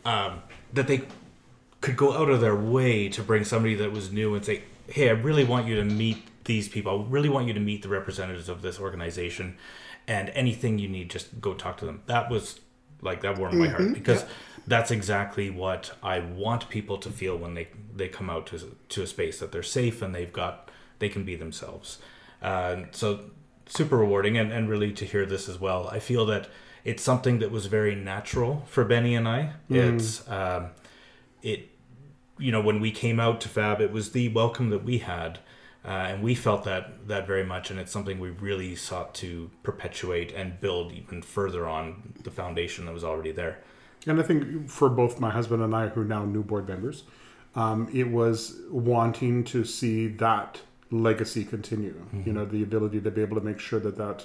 um, that they could go out of their way to bring somebody that was new and say, "Hey, I really want you to meet these people. I really want you to meet the representatives of this organization, and anything you need, just go talk to them." That was like that warmed my heart because that's exactly what I want people to feel when they they come out to to a space that they're safe and they've got they can be themselves. Uh, so super rewarding and, and really to hear this as well. I feel that it's something that was very natural for Benny and I. It's um, it you know when we came out to Fab, it was the welcome that we had. Uh, and we felt that that very much, and it's something we really sought to perpetuate and build even further on the foundation that was already there. And I think for both my husband and I, who are now new board members, um, it was wanting to see that legacy continue. You know, the ability to be able to make sure that that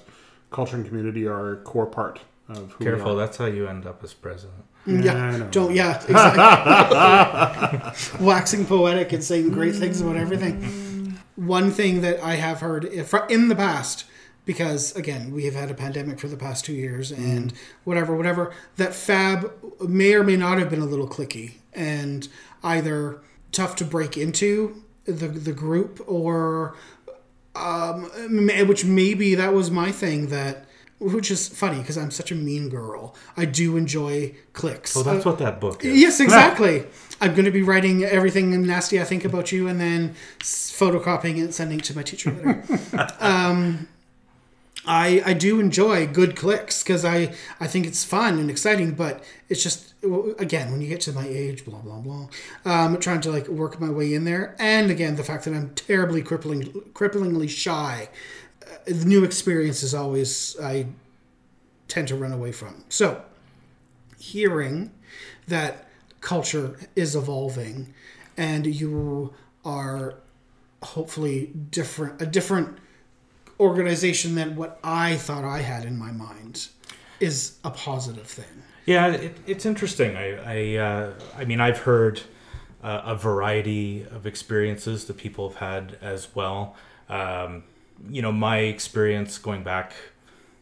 culture and community are a core part of who Careful, we are. that's how you end up as president. Mm, Yeah, Yeah, don't. Yeah, exactly. Waxing poetic and saying great things about everything. One thing that I have heard in the past, because again we have had a pandemic for the past two years and whatever, whatever, that Fab may or may not have been a little clicky and either tough to break into the the group or um, which maybe that was my thing that. Which is funny because I'm such a mean girl. I do enjoy clicks. So that's Uh, what that book is. Yes, exactly. I'm going to be writing everything nasty I think about you and then photocopying it and sending it to my teacher later. um, I, I do enjoy good clicks because I, I think it's fun and exciting, but it's just again when you get to my age, blah blah blah, um, trying to like work my way in there, and again the fact that I'm terribly crippling cripplingly shy, uh, new experience is always I tend to run away from. So, hearing that culture is evolving, and you are hopefully different a different organization than what I thought I had in my mind is a positive thing. Yeah, it, it's interesting. I I, uh, I mean, I've heard uh, a variety of experiences that people have had as well. Um, you know, my experience going back,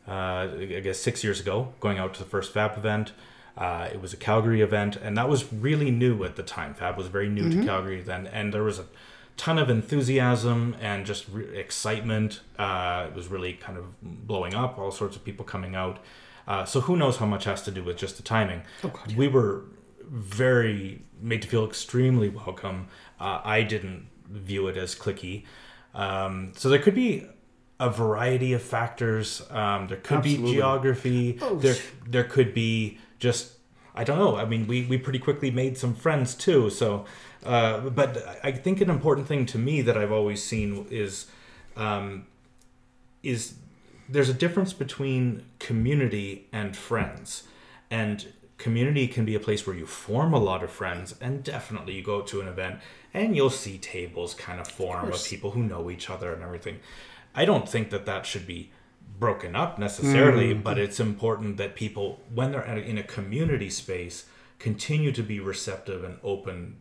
uh, I guess six years ago, going out to the first FAB event. Uh, it was a Calgary event, and that was really new at the time. Fab was very new mm-hmm. to Calgary then, and there was a ton of enthusiasm and just re- excitement. Uh, it was really kind of blowing up, all sorts of people coming out. Uh, so who knows how much has to do with just the timing. Oh, God, yeah. We were very made to feel extremely welcome. Uh, I didn't view it as clicky. Um, so there could be a variety of factors. Um, there could Absolutely. be geography. Oh, there, there could be just I don't know. I mean, we, we pretty quickly made some friends too. So uh, but I think an important thing to me that I've always seen is um, is there's a difference between community and friends, and community can be a place where you form a lot of friends, and definitely you go to an event and you'll see tables kind of form of, of people who know each other and everything. I don't think that that should be broken up necessarily, mm. but it's important that people, when they're in a community space, continue to be receptive and open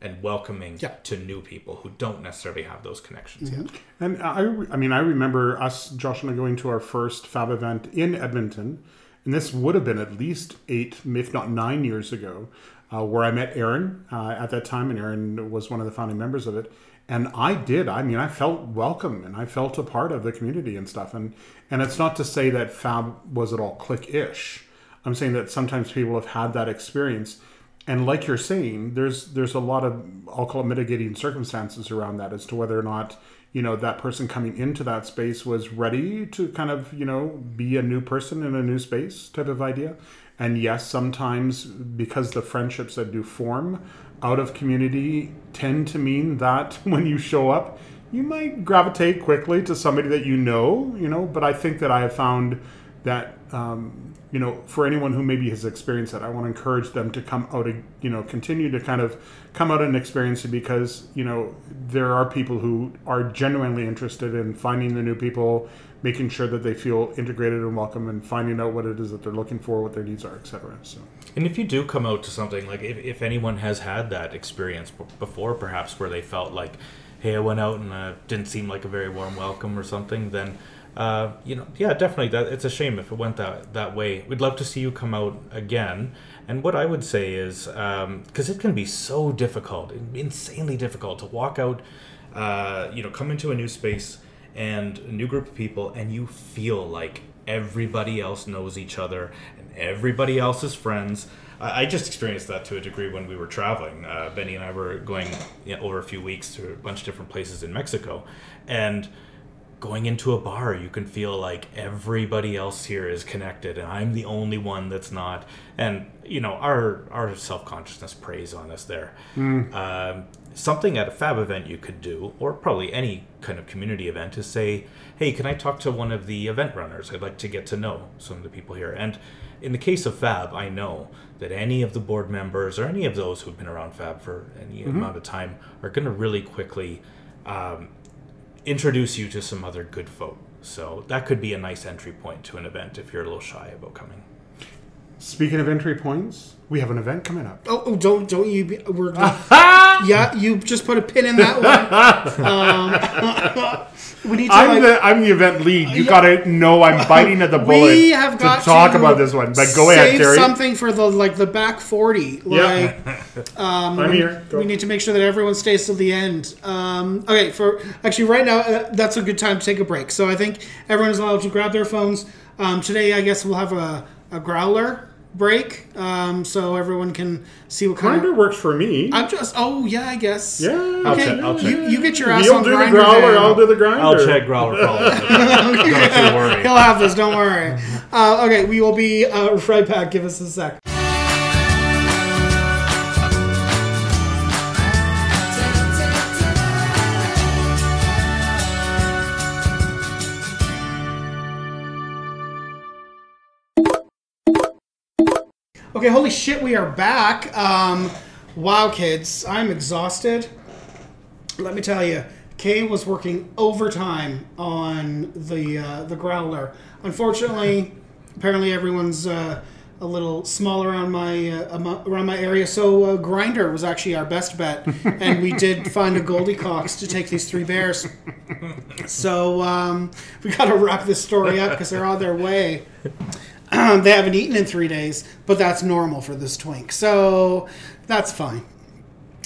and welcoming yeah. to new people who don't necessarily have those connections mm-hmm. yet. And I, I mean, I remember us, Josh and I, going to our first Fab event in Edmonton, and this would have been at least eight, if not nine years ago, uh, where I met Aaron uh, at that time, and Aaron was one of the founding members of it. And I did. I mean, I felt welcome, and I felt a part of the community and stuff. And and it's not to say that Fab was at all click-ish. I'm saying that sometimes people have had that experience and like you're saying, there's there's a lot of I'll call it mitigating circumstances around that as to whether or not you know that person coming into that space was ready to kind of you know be a new person in a new space type of idea. And yes, sometimes because the friendships that do form out of community tend to mean that when you show up, you might gravitate quickly to somebody that you know, you know. But I think that I have found that um, you know, for anyone who maybe has experienced that, I want to encourage them to come out, you know, continue to kind of come out and experience it because, you know, there are people who are genuinely interested in finding the new people, making sure that they feel integrated and welcome and finding out what it is that they're looking for, what their needs are, etc. So. And if you do come out to something like if, if anyone has had that experience before, perhaps where they felt like, hey, I went out and uh, didn't seem like a very warm welcome or something, then uh, you know, yeah, definitely. That it's a shame if it went that that way. We'd love to see you come out again. And what I would say is, because um, it can be so difficult, insanely difficult to walk out, uh, you know, come into a new space and a new group of people, and you feel like everybody else knows each other and everybody else is friends. I just experienced that to a degree when we were traveling. Uh, Benny and I were going you know, over a few weeks to a bunch of different places in Mexico, and going into a bar, you can feel like everybody else here is connected, and I'm the only one that's not. And you know, our our self consciousness preys on us there. Mm. Um, something at a fab event you could do, or probably any kind of community event, is say, "Hey, can I talk to one of the event runners? I'd like to get to know some of the people here." And in the case of Fab, I know that any of the board members or any of those who've been around Fab for any mm-hmm. amount of time are going to really quickly um, introduce you to some other good folk. So that could be a nice entry point to an event if you're a little shy about coming. Speaking of entry points, we have an event coming up. Oh, oh don't don't you? Be, we're yeah. You just put a pin in that one. Um, we need to. I'm like, the I'm the event lead. You yeah. gotta know I'm biting at the bullet. We have got to talk to about this one. But go ahead, Terry. Save something for the like the back forty. Like, yeah. um, I'm here. Go. We need to make sure that everyone stays till the end. Um, okay, for actually right now, uh, that's a good time to take a break. So I think everyone is allowed to grab their phones. Um, today, I guess we'll have a, a growler break, um, so everyone can see what kind Grindr of. works for me. I'm just. Oh yeah, I guess. yeah. I'll Okay, check- I'll check. you, you get your ass You'll on do the Grindr, growler. Dan. I'll do the Grindr. I'll check Growler Crawler. Don't you worry. He'll have this. Don't worry. Uh, okay, we will be uh, right back. Give us a sec. Okay, holy shit, we are back. Um, wow, kids, I'm exhausted. Let me tell you, Kay was working overtime on the uh, the growler. Unfortunately, apparently everyone's uh, a little small around my uh, around my area, so uh, Grindr was actually our best bet, and we did find a Goldie Cox to take these three bears. So um, we got to wrap this story up because they're on their way. Um, they haven't eaten in three days, but that's normal for this twink, so that's fine.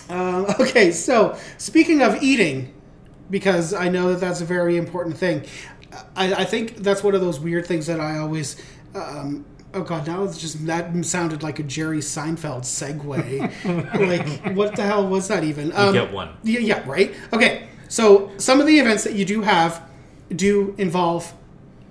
Um, okay, so speaking of eating, because I know that that's a very important thing, I, I think that's one of those weird things that I always. Um, oh god, now it's just that sounded like a Jerry Seinfeld segue. like, what the hell was that even? Um, get one. Yeah, yeah, right. Okay, so some of the events that you do have do involve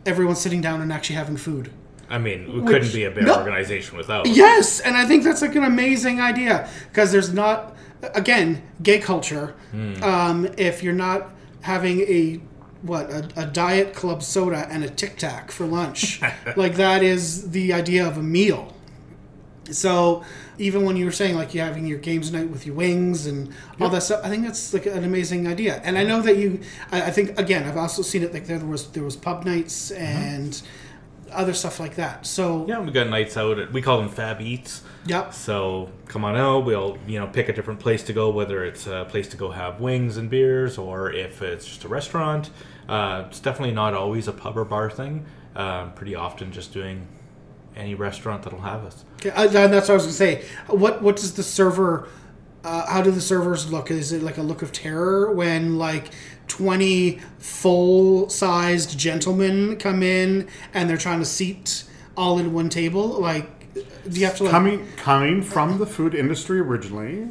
everyone sitting down and actually having food. I mean, we couldn't be a bear no. organization without. Yes, and I think that's like an amazing idea because there's not, again, gay culture. Um, if you're not having a what a, a diet club soda and a tic tac for lunch, like that is the idea of a meal. So even when you were saying like you're having your games night with your wings and all that stuff, I think that's like an amazing idea. And I know that you, I, I think again, I've also seen it like there was there was pub nights and other stuff like that. So Yeah, we got nights out. At, we call them Fab Eats. yep. So come on out. We'll you know pick a different place to go, whether it's a place to go have wings and beers, or if it's just a restaurant. Uh, it's definitely not always a pub or bar thing. Uh, pretty often just doing any restaurant that'll have us. Okay, that- that's what I was gonna say. What what does the server? Uh, how do the servers look? Is it like a look of terror when like twenty full sized gentlemen come in and they're trying to seat all in one table? Like, do you have to like? coming coming from the food industry originally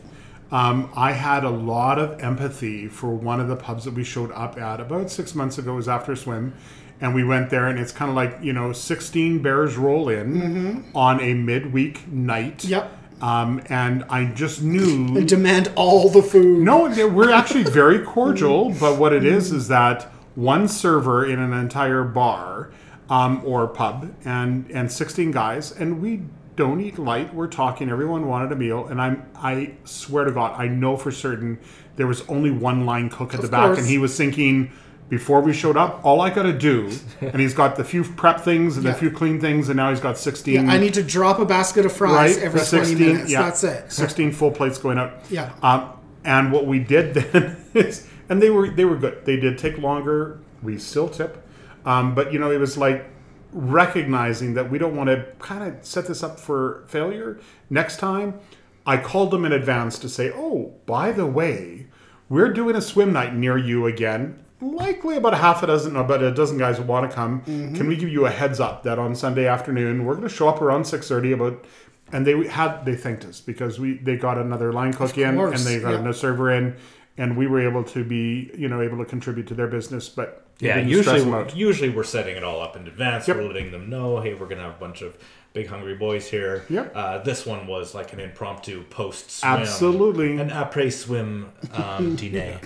um, i had a lot of empathy for one of the pubs that we showed up at about six months ago it was after a swim and we went there and it's kind of like you know 16 bears roll in on a midweek night Mm-hmm. Yep. Um, and i just knew demand all the food. no, we're actually very cordial, but what it is is that one server in an entire bar um, or pub and and 16 guys, and we don't eat light. We're talking. Everyone wanted a meal, and I'm I swear to God, I know for certain there was only one line cook at the back, course. and he was thinking. Before we showed up, all I got to do, and he's got the few prep things and Yeah. a few clean things, and now he's got 16 I need to drop a basket of fries right? every The twenty minutes. yeah, That's it. 16 full plates going out. Yeah. Um, and what we did then is, and they were they were good. They did take longer. We still tip, um, but you know it was like recognizing that we don't want to kind of set this up for failure next time. I called them in advance to say, oh, by the way, we're doing a swim night near you again. Likely about a half a dozen, about a dozen guys will want to come. Mm-hmm. Can we give you a heads up that on Sunday afternoon we're going to show up around six thirty? About and they had they thanked us because we they got another line cook in and they got yeah. a server in, and we were able to be you know able to contribute to their business. But Yeah, usually we're, usually we're setting it all up in advance. Yep. We're letting them know, hey, we're gonna have a bunch of big hungry boys here. Yep. Uh, this one was like an impromptu post swim, Absolutely. an après swim um, dîner.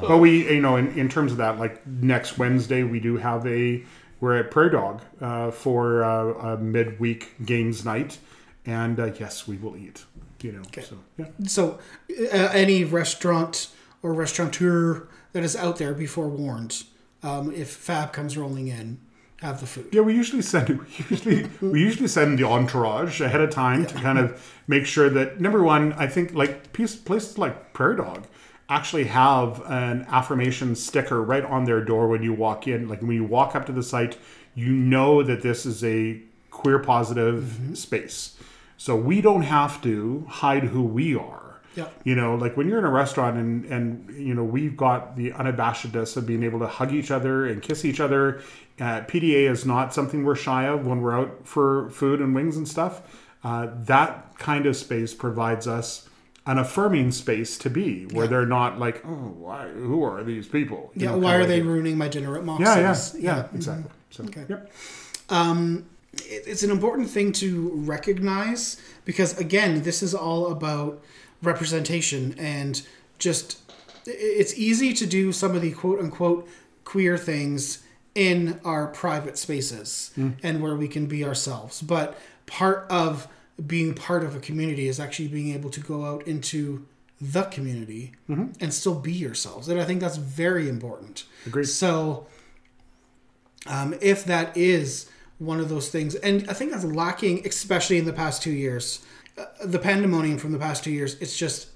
But we, you know, in, in terms of that, like next Wednesday, we do have a, we're at Prairie Dog uh, for uh, a midweek games night. And uh, yes, we will eat, you know. So, yeah. So, uh, any restaurant or restaurateur that is out there, be forewarned. Um, if Fab comes rolling in, have the food. Yeah, we usually send we usually we usually send the entourage ahead of time to kind of make sure that number one, I think like piece- places like Prairie Dog actually have an affirmation sticker right on their door when you walk in. Like when you walk up to the site, you know that this is a queer positive mm-hmm. space. So we don't have to hide who we are. Yeah. You know, like when you're in a restaurant and and you know we've got the unabashedness of being able to hug each other and kiss each other. Uh, PDA is not something we're shy of when we're out for food and wings and stuff. Uh, that kind of space provides us an affirming space to be, where they're not like, oh, why, who are these people? You Yeah, know, why are they ruining my dinner at Yeah, yeah, Moxie's? yeah, exactly. So, Okay. yep. it- it's an important thing to recognize because again this is all about representation and just it's easy to do some of the quote unquote queer things in our private spaces and where we can be ourselves but part of being part of a community is actually being able to go out into the community and still be yourselves and i think that's very important Agreed. so um, if that is one of those things, and I think that's lacking, especially in the past two years, uh, the pandemonium from the past two years. It's just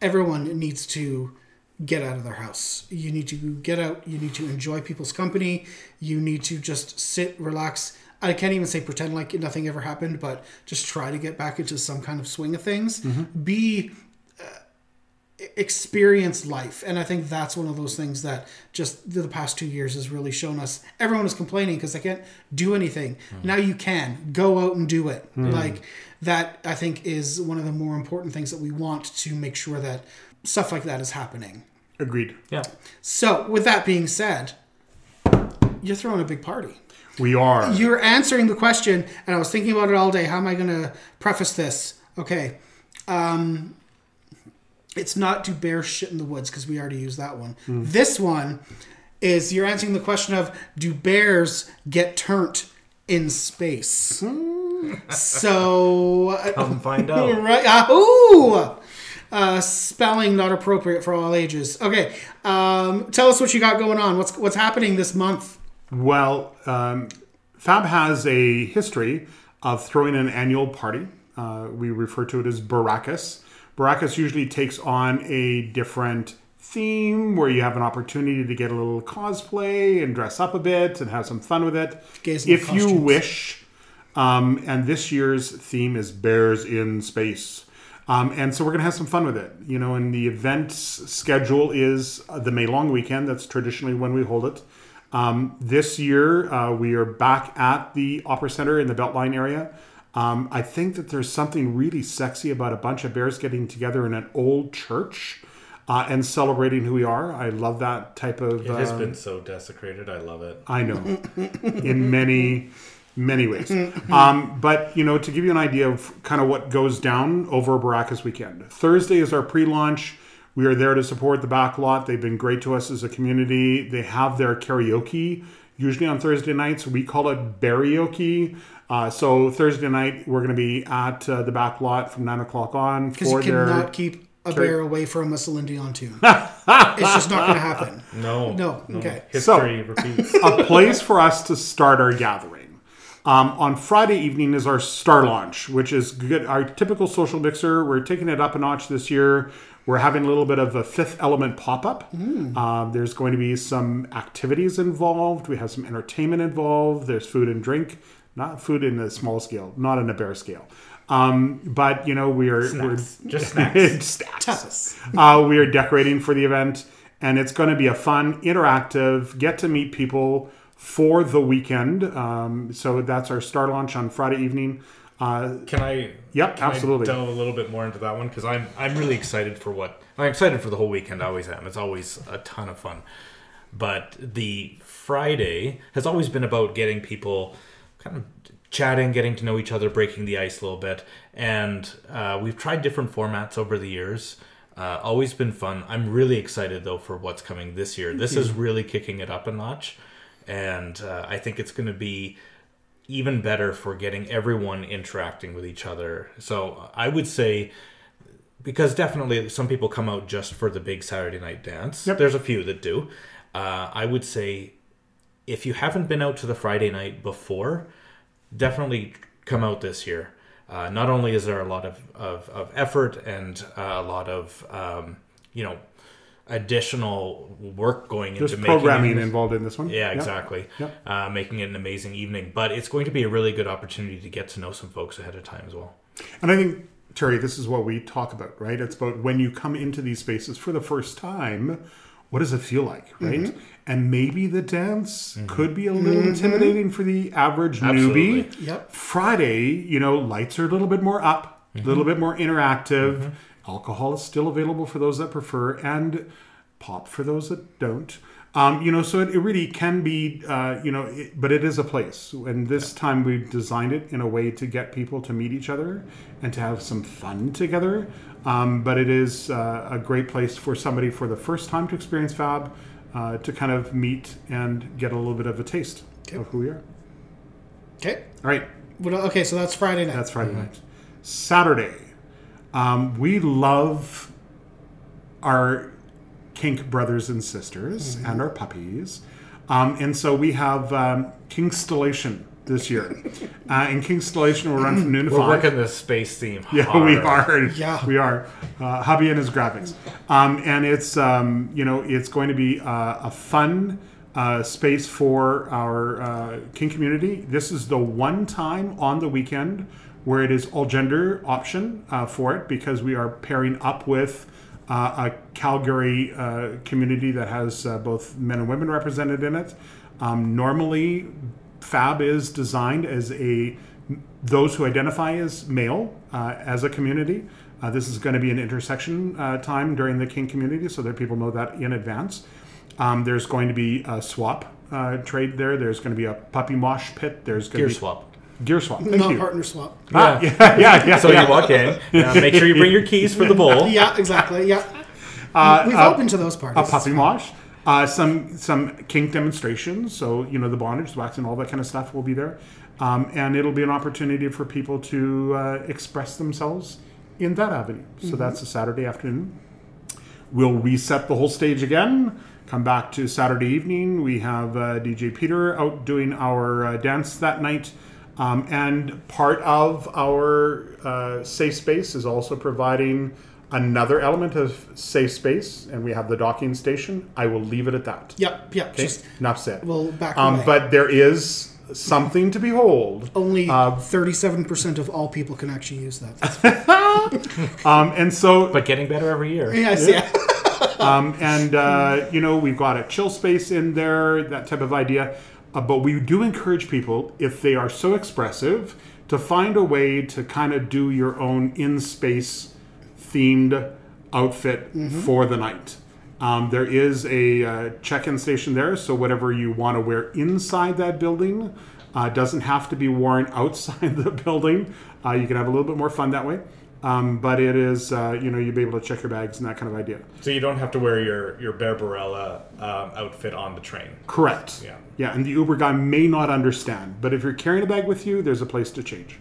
everyone needs to get out of their house. You need to get out. You need to enjoy people's company. You need to just sit, relax. I can't even say pretend like nothing ever happened, but just try to get back into some kind of swing of things. Mm-hmm. Be uh, experience life and i think that's one of those things that just the past two years has really shown us everyone is complaining because they can't do anything mm. now you can go out and do it mm. like that i think is one of the more important things that we want to make sure that stuff like that is happening Agreed. Yeah. so with that being said you're throwing a big party We are. you're answering the question and i was thinking about it all day how am i going to preface this okay um it's not do bears shit in the woods because we already used that one this one is you're answering the question of do bears get turnt in space so uh, Come find out. right uh, ooh uh, spelling not appropriate for all ages okay um, tell us what you got going on what's what's happening this month Well, um, Fab has a history of throwing an annual party. Uh, we refer to it as Bearacchus. Bearacchus usually takes on a different theme where you have an opportunity to get a little cosplay and dress up a bit and have some fun with it. If you wish. Um, and this year's theme is Bears in Space. Um, and so we're going to have some fun with it. You know, and the event schedule is uh, the May long weekend. That's traditionally when we hold it. Um, this year, uh, we are back at the Opera Center in the Beltline area. Um, I think that there's something really sexy about a bunch of bears getting together in an old church uh, and celebrating who we are. I love that type of. It has uh, been so desecrated. I love it. I know, in many, many ways. Um, but you know, to give you an idea of kind of what goes down over Bearacchus weekend. Thursday is our pre-launch. We are there to support the back lot. They've been great to us as a community. They have their karaoke usually on Thursday nights. We call it karaoke. Uh, so Thursday night we're going to be at uh, the back lot from nine o'clock on Because you for their. cannot keep a bear away from a Celine Dion tune. it's just not going to happen. No. No, okay. History repeats. a place for us to start our gathering. Um, on Friday evening is our star launch, which is good. Our typical social mixer. We're taking it up a notch this year. We're having a little bit of a fifth element pop up. Um, there's going to be some activities involved. We have some entertainment involved. There's food and drink, not food in a small scale, not in a bear scale. Um, but you know we are Snacks. we're Just snacks. snacks. uh, we are decorating for the event, and it's going to be a fun, interactive, get to meet people for the weekend. Um, so that's our star launch on Friday evening. Uh, Can I? Yep, can I absolutely. delve a little bit more into that one because I'm I'm really excited for what I'm excited for the whole weekend. I always am. It's always a ton of fun. But the Friday has always been about getting people kind of chatting, getting to know each other, breaking the ice a little bit. And uh, we've tried different formats over the years. Uh, always been fun. I'm really excited though for what's coming this year. This is really kicking it up a notch, and uh, I think it's going to be even better for getting everyone interacting with each other. So I would say because definitely some people come out just for the big Saturday night dance. Yep. There's a few that do. Uh, I would say if you haven't been out to the Friday night before, definitely come out this year. Uh, not only is there a lot of, of, of effort and uh, a lot of um, you know additional work going there's into making programming it, involved in this one. yeah, Yep. exactly. Yep. Uh, making it an amazing evening, but it's going to be a really good opportunity to get to know some folks ahead of time as well. And I think Terry, this is what we talk about, right? It's about when you come into these spaces for the first time, what does it feel like, right? Mm-hmm. And maybe the dance could be a little intimidating for the average Absolutely. newbie. Yep. Friday, you know, lights are a little bit more up, a little bit more interactive. Alcohol is still available for those that prefer, and pop for those that don't. Um, you know, so it, it really can be, uh, you know, it, but it is a place. And this time we designed it in a way to get people to meet each other and to have some fun together. Um, but it is uh, a great place for somebody for the first time to experience Fab, uh, to kind of meet and get a little bit of a taste of who we are. Okay. All right. Okay, so that's Friday night. That's Friday night. Saturday, um, we love our kink brothers and sisters and our puppies. Um, and so we have um, Kinkstellation this year. uh, and Kinkstellation will run from noon to We're 5. working the space theme. Yeah, we are. Yeah. we are. Uh, hubby and his graphics, um, and it's um, you know it's going to be uh, a fun uh, space for our uh, kink community. This is the one time on the weekend where it is all gender option uh, for it because we are pairing up with. Uh, a Calgary uh, community that has uh, both men and women represented in it. Um, normally, Fab is designed as a those who identify as male uh, as a community. Uh, this is going to be an intersection uh, time during the kink community, so that people know that in advance. Um, there's going to be a swap uh, trade there. There's going to be a puppy mosh pit. There's going Gear to be swap. Gear swap. Thank Not you. partner swap. Ah, yeah, yeah, yeah. So yeah. you walk in, uh, make sure you bring your keys for the bowl. Yeah, exactly. Yeah. We've uh, opened to those parts. a parties. puppy wash, uh, some some kink demonstrations. So you know the bondage, wax, and all that kind of stuff will be there, um, and it'll be an opportunity for people to uh, express themselves in that avenue. So that's a Saturday afternoon. We'll reset the whole stage again. Come back to Saturday evening. We have uh, DJ Peter out doing our uh, dance that night. Um, and part of our uh, safe space is also providing another element of safe space. And we have the docking station. I will leave it at that. Yep, yep. Okay? Just Enough said. we'll back um, away. but there is something to behold. only uh, thirty-seven percent of all people can actually use that. Um, and so But getting better every year. yes, yeah. um, and uh, you know we've got a chill space in there, that type of idea. Uh, but we do encourage people, if they are so expressive, to find a way to kind of do your own in-space themed outfit for the night. Um, there is a uh, check-in station there, so whatever you want to wear inside that building uh, doesn't have to be worn outside the building. Uh, you can have a little bit more fun that way. Um, but it is, uh, you know, you'll be able to check your bags and that kind of idea. So you don't have to wear your your Barbarella um, outfit on the train. Correct. Yeah. Yeah, and the Uber guy may not understand, but if you're carrying a bag with you, there's a place to change.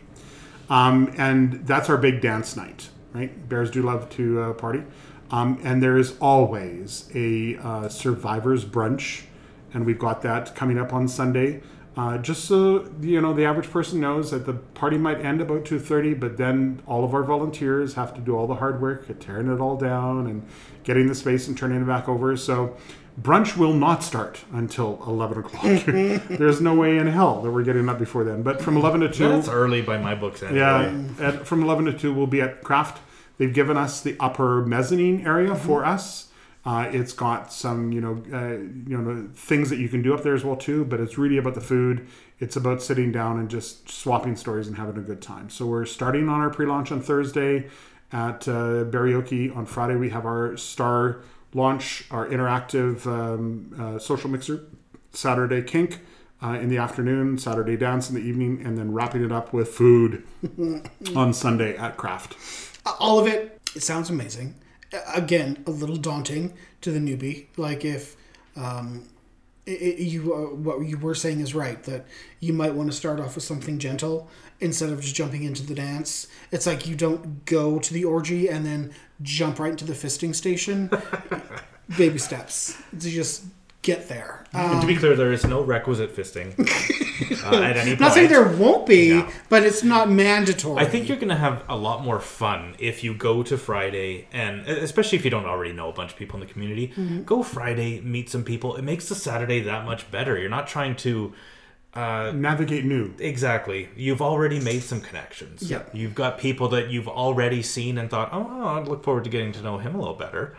Um, and that's our big dance night, right? Bears do love to uh, party. Um, and there is always a uh, survivors brunch, and we've got that coming up on Sunday. Uh, just so you know, the average person knows that the party might end about two thirty, but then all of our volunteers have to do all the hard work at tearing it all down and getting the space and turning it back over. So brunch will not start until 11 o'clock. There's no way in hell that we're getting up before then. But from 11 to 2, That's early by my books. Anyway. yeah, at, from 11 to 2, we'll be at Craft. They've given us the upper mezzanine area for us. Uh, it's got some, you know, uh, you know, things that you can do up there as well too. But it's really about the food. It's about sitting down and just swapping stories and having a good time. So we're starting on our pre-launch on Thursday at uh, Barrioki. On Friday we have our star launch, our interactive um, uh, social mixer. Saturday kink uh, in the afternoon, Saturday dance in the evening, and then wrapping it up with food on Sunday at Craft. all of it it sounds amazing again a little daunting to the newbie. Like if um, i i you uh, what you were saying is right that you might want to start off with something gentle instead of just jumping into the dance. It's like you don't go to the orgy and then jump right into the fisting station. Baby steps. To just get there um, And to be clear, there is no requisite fisting uh, at any point. not saying there won't be No. but it's not mandatory I think you're going to have a lot more fun if you go to Friday, and especially if you don't already know a bunch of people in the community. Mm-hmm. Go Friday, meet some people. It makes the Saturday that much better. You're not trying to uh, Navigate new. exactly. You've already made some connections. Yeah. You've got people that you've already seen and thought, oh, oh, I look forward to getting to know him a little better.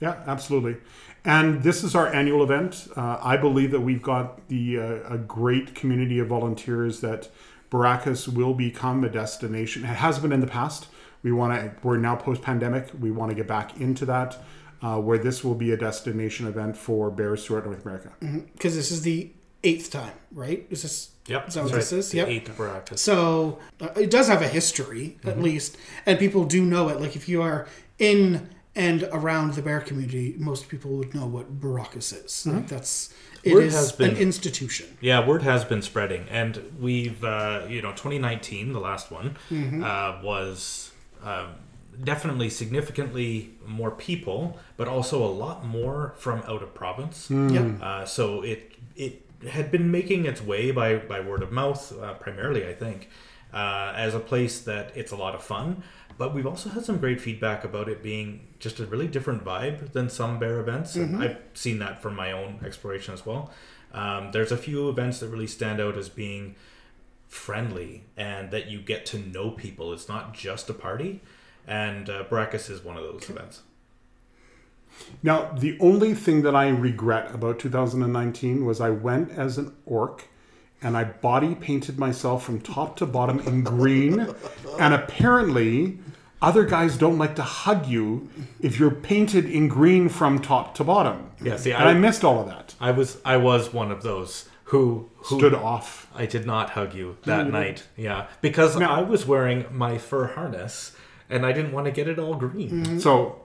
Yeah, absolutely. And this is our annual event. Uh, I believe that we've got the uh, a great community of volunteers that Bearacchus will become a destination. It has been in the past. We want to. We're now post pandemic. We want to get back into that, uh, where this will be a destination event for bears throughout North America. because this is the eighth time, right? Is this? Yep. Is that what that's this is? The Yep. Eighth Bearacchus. So uh, it does have a history, at least, and people do know it. Like if you are in and around the bear community, most people would know what Bearacchus is. Like that's it Word is has been- an institution. Yeah, word has been spreading, and we've uh, you know 2019, the last one, uh, was um definitely significantly more people, but also a lot more from out of province. Yep. Uh, so it it had been making its way by by word of mouth uh, primarily, I think, uh, as a place that it's a lot of fun. But we've also had some great feedback about it being just a really different vibe than some bear events. And I've seen that from my own exploration as well. Um, there's a few events that really stand out as being friendly and that you get to know people. It's not just a party. And uh, Bearacchus is one of those events. Now, the only thing that I regret about 2019 was I went as an orc and I body painted myself from top to bottom in green. And apparently, other guys don't like to hug you if you're painted in green from top to bottom. Yeah, see, and I, I- missed all of that. I was I was one of those who who Stood off. I did not hug you that mm-hmm. night. Yeah, because I was wearing my fur harness and I didn't want to get it all green. Mm-hmm. So,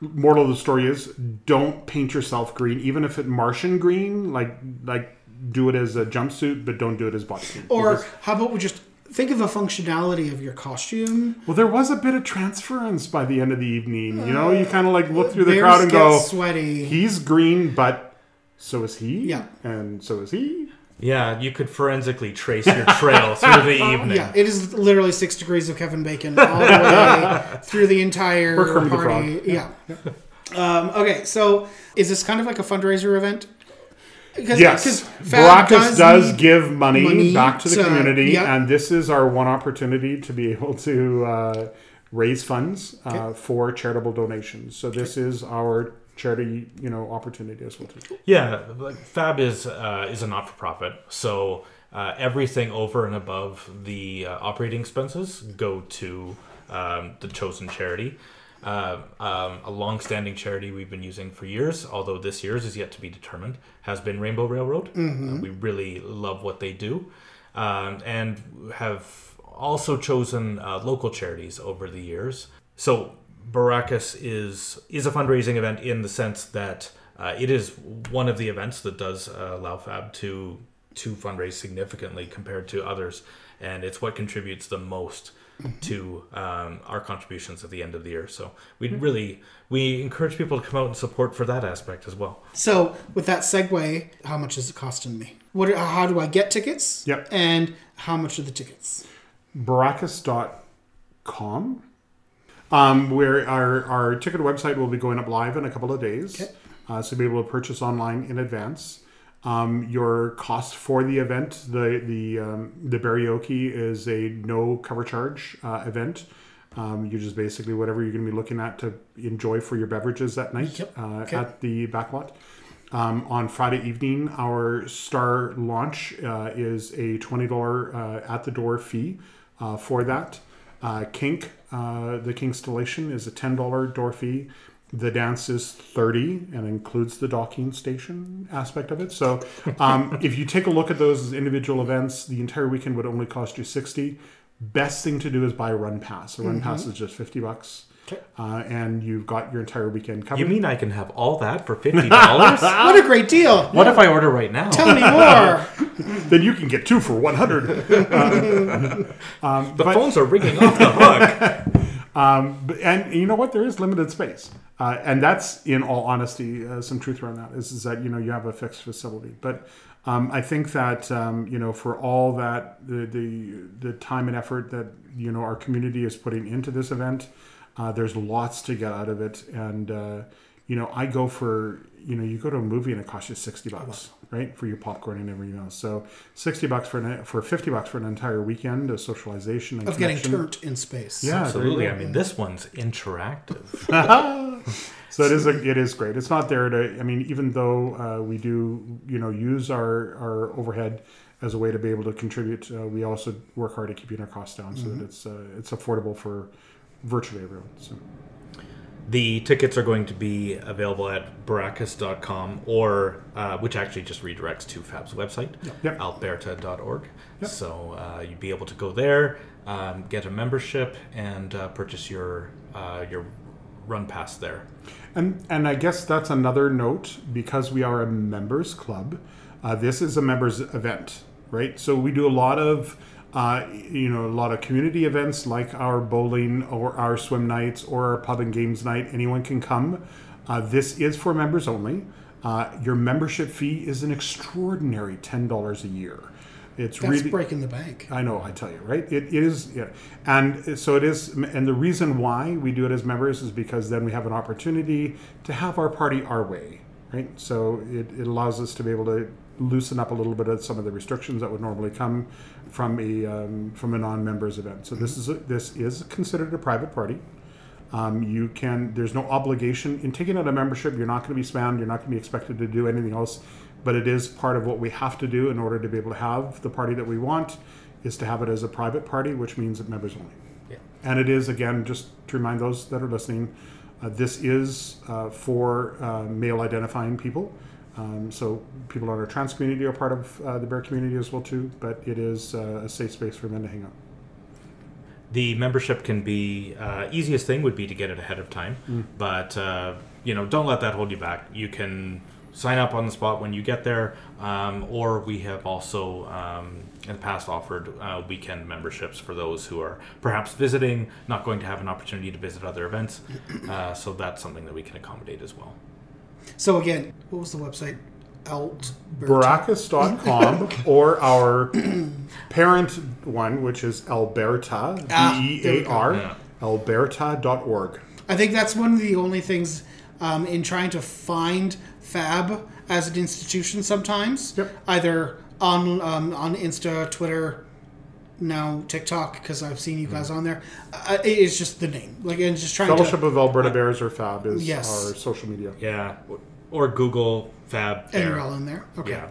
moral of the story is don't paint yourself green, even if it Martian green. Like, like do it as a jumpsuit, but don't do it as body paint. Or Because- how about we just think of the functionality of your costume? Well, there was a bit of transference by the end of the evening. You know, you kind of like look through the Bears crowd and go, sweaty. he's green, but so is he. Yeah. And so is he. Yeah, you could forensically trace your trail through the evening. Yeah, it is literally six degrees of Kevin Bacon all the way through the entire Or Kermit the party. Yeah. Um, okay, so is this kind of like a fundraiser event? Because, Yes. Fab Bearacchus does, need give money, money back to the to- community, yeah. and this is our one opportunity to be able to uh, raise funds uh, for charitable donations. So this is our charity, you know, opportunity as well. Too. Yeah, like Fab is uh, is a not for profit, so uh, everything over and above the uh, operating expenses go to um, the chosen charity. Uh, um, a long-standing charity we've been using for years, although this year's is yet to be determined, has been Rainbow Railroad. Uh, we really love what they do, um, and have also chosen uh, local charities over the years. So Bearacchus is is a fundraising event in the sense that uh, it is one of the events that does uh, allow Fab to to fundraise significantly compared to others, and it's what contributes the most to um, our contributions at the end of the year. So we really we encourage people to come out and support for that aspect as well. So with that segue, how much is it costing me? What? How do I get tickets? Yep. And how much are the tickets? Bearacchus.com, um, where our, our ticket website will be going up live in a couple of days. Okay. Uh, so you'll be able to purchase online in advance. Um, your cost for the event, the the um, the karaoke is a no cover charge uh, event. Um, you just basically whatever you're going to be looking at to enjoy for your beverages that night Yep. uh, Okay. at the backlot. Um, on Friday evening, our star launch uh, is a twenty dollar uh, at the door fee uh, for that. Uh, Kink, uh, the Kinkstallation is a ten dollar door fee. The dance is thirty and includes the docking station aspect of it. So, um, if you take a look at those as individual events, the entire weekend would only cost you sixty. Best thing to do is buy a run pass. A run pass is just fifty bucks, Okay. uh, and you've got your entire weekend covered. You mean I can have all that for fifty dollars? What a great deal! what if I order right now? Tell me more. then you can get two for 100 The phones are ringing off the hook. Um, and you know what? There is limited space. Uh, and that's in all honesty uh, some truth around that is, is that you know you have a fixed facility. But um, i think that um, you know for all that the, the the time and effort that you know our community is putting into this event uh, there's lots to get out of it. And uh, you know, I go for you know, you go to a movie and it costs you sixty bucks, right, for your popcorn and everything else. So sixty bucks for an, for fifty bucks for an entire weekend of socialization and of getting connection. turned in space. Yeah, Absolutely. I mean, this one's interactive. So it is a, it is great. It's not there to. I mean, even though uh, we do, you know, use our our overhead as a way to be able to contribute, uh, we also work hard at keeping our costs down so that it's uh, it's affordable for virtually everyone. So The tickets are going to be available at bearacchus.com or uh, which actually just redirects to Fab's website, Yep. alberta.org. Yep. So uh, you'd be able to go there, um, get a membership, and uh, purchase your uh, your run pass there. And and I guess that's another note because we are a members club. Uh, this is a members event, right? So we do a lot of uh, you know a lot of community events like our bowling or our swim nights or our pub and games night. Anyone can come. Uh, this is for members only. Uh, your membership fee is an extraordinary ten dollars a year. It's That's really breaking the bank. I know, I tell you, right? It, it is, yeah. And so it is, and the reason why we do it as members is because then we have an opportunity to have our party our way, right? So it, it allows us to be able to loosen up a little bit of some of the restrictions that would normally come from a um, from a non-members event. So this is a, this is considered a private party. Um, you can. There's no obligation in taking out a membership. You're not going to be spammed. You're not going to be expected to do anything else. But it is part of what we have to do in order to be able to have the party that we want. Is to have it as a private party, which means that members only. Yeah. And it is again, just to remind those that are listening, uh, this is uh, for uh, male identifying people. Um, so people in our trans community are part of uh, the bear community as well too. But it is uh, a safe space for men to hang out. The membership can be uh, easiest thing would be to get it ahead of time, Mm. but uh, you know don't let that hold you back. You can sign up on the spot when you get there, um, or we have also um, in the past offered uh, weekend memberships for those who are perhaps visiting, not going to have an opportunity to visit other events. Uh, so that's something that we can accommodate as well. So again, what was the website? Alt. Bearacchus.com or our parent one, which is Alberta, Ah, B there E we A go. R, Yeah. alberta.org. I think that's one of the only things um, in trying to find Fab as an institution. Sometimes, Yep. either on um, on Insta, Twitter, now TikTok, because I've seen you Hmm. guys on there. Uh, it is just the name, like, and just trying Fellowship to. of Alberta Bears or FAB is Yes. our social media. Yeah, or Google Fab And Bear. you're all in there. Okay. Yeah,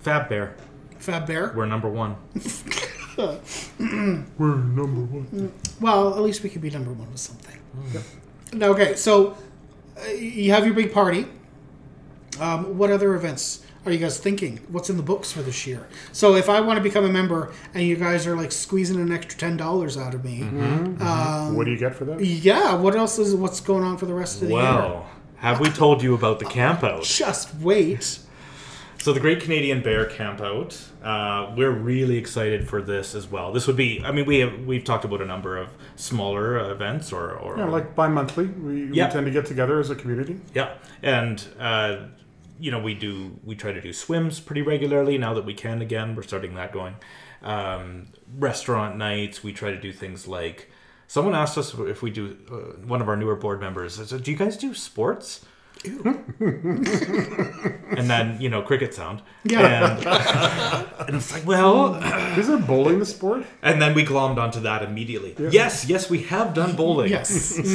Fab Bear. Fab Bear. We're number one. We're number one. Well, at least we could be number one with something. Okay, so uh, you have your big party. Um, what other events are you guys thinking? What's in the books for this year? So if I want to become a member and you guys are like squeezing an extra ten dollars out of me, Um, what do you get for that? yeah. What else is what's going on for the rest of the year? Well, have we told you about the camp out? Just wait. So the Great Canadian Bear Camp Out, uh, we're really excited for this as well. This would be, I mean, we have we've talked about a number of smaller events or, or Yeah, like bi-monthly, we, Yeah. we tend to get together as a community. yeah, and uh, you know we do we try to do swims pretty regularly now that we can again. We're starting that going. Um, restaurant nights, we try to do things like. Someone asked us if we do. Uh, one of our newer board members said, "Do you guys do sports?" and then you know cricket sound. Yeah. And, and it's like, well, Isn't bowling the sport? and then we glommed onto that immediately. Yes, yes, we have done bowling. Yes.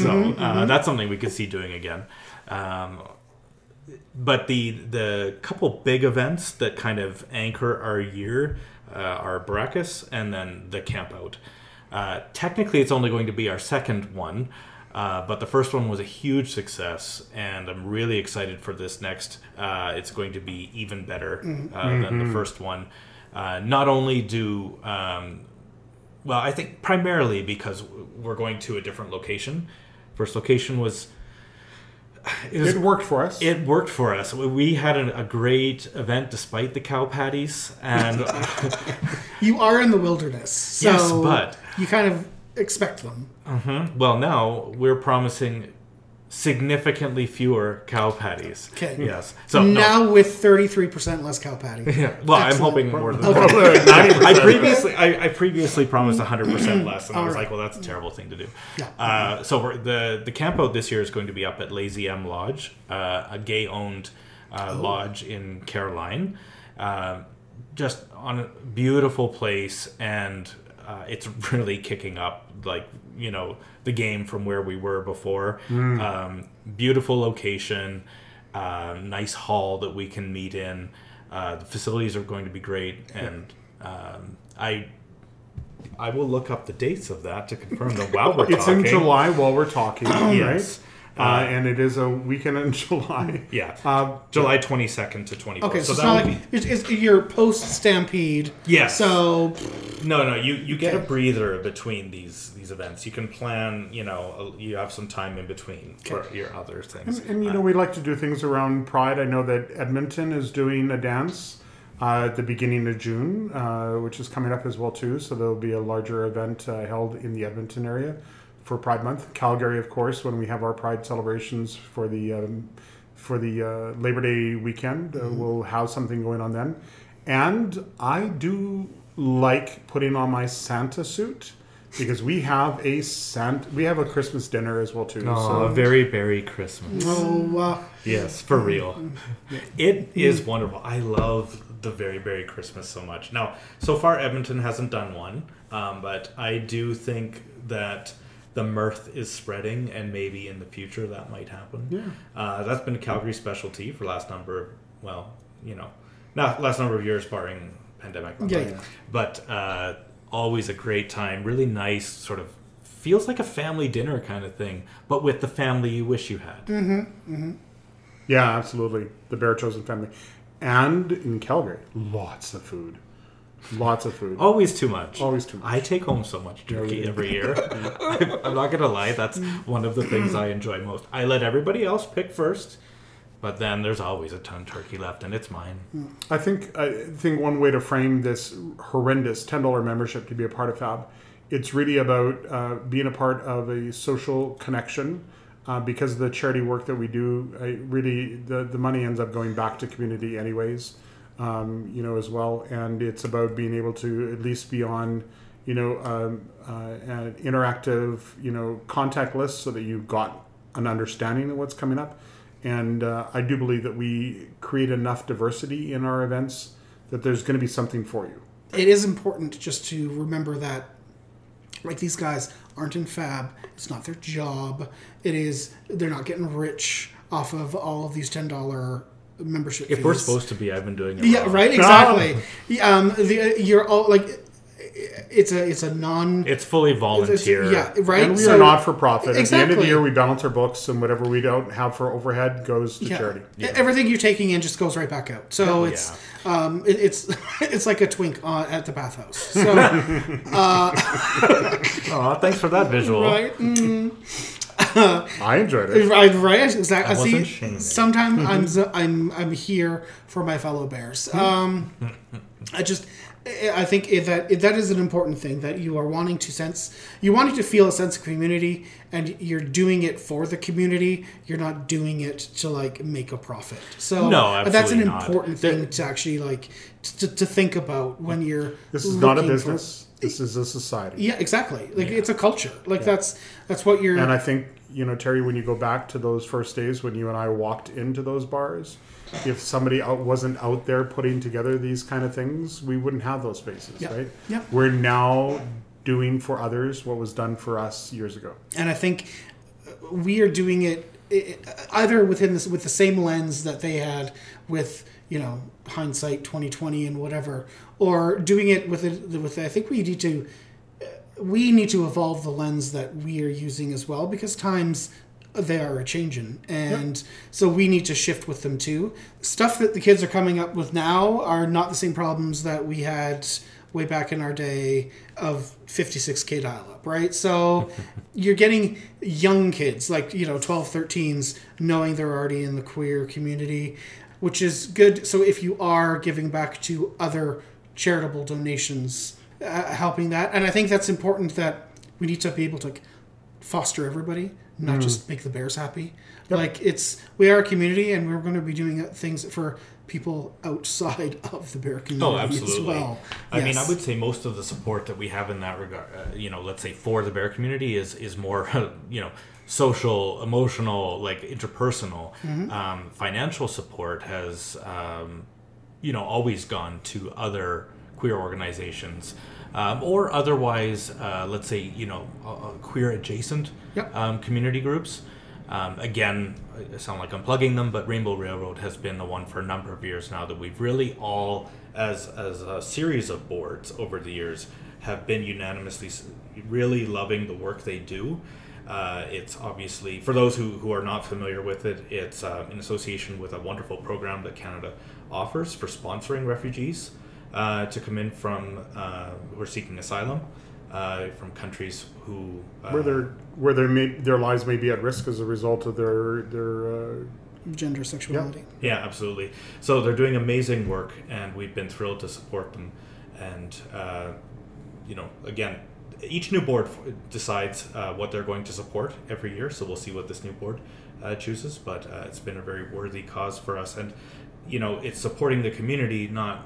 so uh, that's something we could see doing again. Um, but the the couple big events that kind of anchor our year uh, are Bearacchus and then the camp out. Uh, technically, it's only going to be our second one, uh, but the first one was a huge success, and I'm really excited for this next. Uh, it's going to be even better uh, than the first one. Uh, not only do um, well, I think primarily because we're going to a different location. First location was it, was, It worked for us. it worked for us. We had a, a great event despite the cow patties, and You are in the wilderness, so Yes, but- you kind of expect them. Mm-hmm. well, now we're promising significantly fewer cow patties. Okay. Yes. So no. now with thirty three percent less cow patty. Yeah. Well, I'm hoping more than Probably that. 90%. I previously I, I previously promised 100 percent less, and I was All right. like, well, that's a terrible thing to do. Yeah. Uh, so we're, the the camp out this year is going to be up at Lazy M Lodge, uh, a gay owned uh, Oh. lodge in Caroline. Uh, just on a beautiful place, and uh, it's really kicking up. Like you know the game from where we were before. Um, beautiful location, uh, nice hall that we can meet in. Uh, the facilities are going to be great, and um, I I will look up the dates of that to confirm them while we're It's talking. in July while we're talking, Yes. right? Uh, and it is a weekend in July. Yeah, Uh, July twenty second to twenty. Okay, so, so it's not will like it's, it's your post stampede. Yes. So No, no, you, you get a breather between these these events. You can plan, you know, you have some time in between for your other things. And you know, we like to do things around Pride. I know that Edmonton is doing a dance uh, at the beginning of June, uh, which is coming up as well too. So there'll be a larger event uh, held in the Edmonton area for Pride Month. Calgary, of course, when we have our Pride celebrations for the um, for the uh, Labor Day weekend, uh, we'll have something going on then. And I do like putting on my Santa suit. Because we have a Santa, we have a Christmas dinner as well too. Oh, a very berry Christmas. oh, uh, Yes, for real. It is wonderful. I love the very very Christmas so much. Now, so far Edmonton hasn't done one, um, but I do think that the mirth is spreading, and maybe in the future that might happen. Yeah. Uh, that's been a Calgary specialty for last number of well, you know, not last number of years, barring pandemic. Yeah, yeah. But uh, always a great time. Really nice, sort of feels like a family dinner kind of thing, but with the family you wish you had. Mm-hmm. Mm-hmm. Yeah, absolutely. The Bear Chosen family. And in Calgary, lots of food. Lots of food. Always too much. Always too much. I take home so much turkey yeah. every year. I'm I'm not gonna lie, that's one of the things I enjoy most. I let everybody else pick first, but then there's always a ton of turkey left, and it's mine. I think I think one way to frame this horrendous ten dollar membership to be a part of Fab, it's really about uh, being a part of a social connection. Uh, because of the charity work that we do, I really the, the money ends up going back to community anyways, um, you know as well. And it's about being able to at least be on, you know, um, uh, an interactive, you know, contact list so that you've got an understanding of what's coming up. And uh, I do believe that we create enough diversity in our events that there's going to be something for you. it is important just to remember that like these guys aren't in fab it's not their job it is they're not getting rich off of all of these $10 membership If we're supposed to be, I've been doing it. yeah wrong. right exactly um the, you're all like it's a it's a non It's fully it's- volunteer. yeah right And we So- are not for profit. Exactly. At the end of the year, we balance our books, and whatever we don't have for overhead goes to yeah. charity. E- Everything you're taking in just goes right back out. So it's um, it, it's it's like a twink uh, at the bathhouse. So Aw, thanks for that visual. right, mm, I enjoyed it. right, right, exactly. I wasn't See, shaming. sometimes I'm z- I'm I'm here for my fellow bears. Um, I just I think it, that it, that is an important thing that you are wanting to sense you wanting to feel a sense of community and you're doing it for the community you're not doing it to like make a profit so No, that's an not. important The- thing to actually like to, to think about when you're This is not a looking for- business. This is a society. yeah exactly like it's a culture like that's that's what you're And I think, you know, Terry, when you go back to those first days when you and I walked into those bars, if somebody out wasn't out there putting together these kind of things, we wouldn't have those spaces, right? Yeah. We're now doing for others what was done for us years ago. and I think uh, we are doing it i- either within this with the same lens that they had with you know hindsight 2020 and whatever or doing it with it with I think we need to we need to evolve the lens that we are using as well because times uh, they are a changing and so we need to shift with them too. Stuff that the kids are coming up with now are not the same problems that we had way back in our day of 56k dial up right? So you're getting young kids like you know 12 13s knowing they're already in the queer community which is good. So if you are giving back to other charitable donations uh, helping that and i think that's important that we need to be able to like, foster everybody not just make the bears happy. Like it's we are a community, and we're going to be doing things for people outside of the bear community Oh, absolutely. as well. I mean, I would say most of the support that we have in that regard, uh, you know, let's say for the bear community is is more, you know, social, emotional, like interpersonal. Mm-hmm. Um, financial support has, um, you know, always gone to other queer organizations. Um, or otherwise, uh, let's say, you know, uh, queer adjacent Yep. um, community groups. Um, again, I sound like I'm plugging them, but Rainbow Railroad has been the one for a number of years now that we've really all, as as a series of boards over the years, have been unanimously really loving the work they do. Uh, it's obviously for those who, who are not familiar with it, it's uh, in association with a wonderful program that Canada offers for sponsoring refugees uh, to come in from uh, who are seeking asylum uh, from countries who uh, where their where their may, their lives may be at risk as a result of their their uh, gender sexuality. Yeah, absolutely. So they're doing amazing work, and we've been thrilled to support them. And uh, you know, again, each new board decides uh, what they're going to support every year. So we'll see what this new board uh, chooses. But uh, it's been a very worthy cause for us, and you know, it's supporting the community, not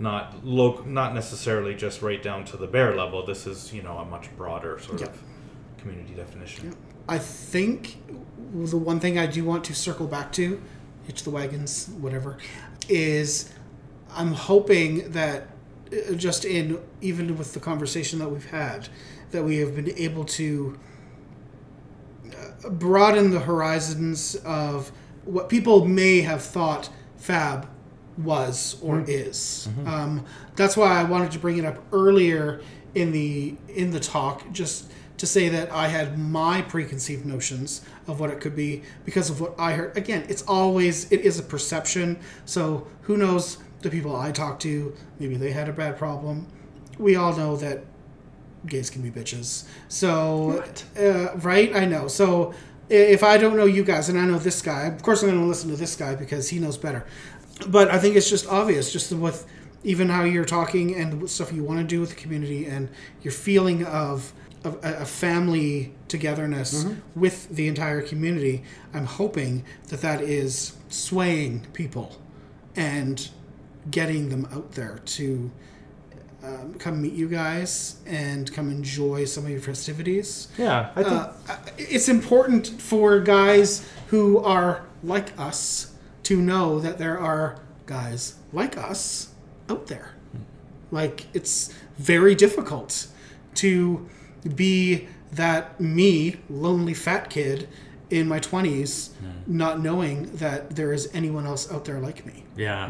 not loc- not necessarily just right down to the bear level. This is you know a much broader sort Yeah. of community definition. I think the one thing I do want to circle back to, hitch the wagons, whatever, is I'm hoping that uh, just in even with the conversation that we've had, that we have been able to uh, broaden the horizons of what people may have thought Fab was or is. Um, that's why I wanted to bring it up earlier in the in the talk, just to say that I had my preconceived notions of what it could be because of what I heard. Again, it's always it is a perception. So who knows? The people I talked to, maybe they had a bad problem. We all know that gays can be bitches. So, uh, right? I know. So, if I don't know you guys and I know this guy, of course I'm going to listen to this guy because he knows better. But I think it's just obvious, just with even how you're talking and stuff you want to do with the community and your feeling of, of a, family togetherness with the entire community. I'm hoping that that is swaying people and getting them out there to um, come meet you guys and come enjoy some of your festivities. Yeah, I think Uh, it's important for guys who are like us to know that there are guys like us out there. Like, it's very difficult to be that me, lonely fat kid in my 20s, not knowing that there is anyone else out there like me. Yeah,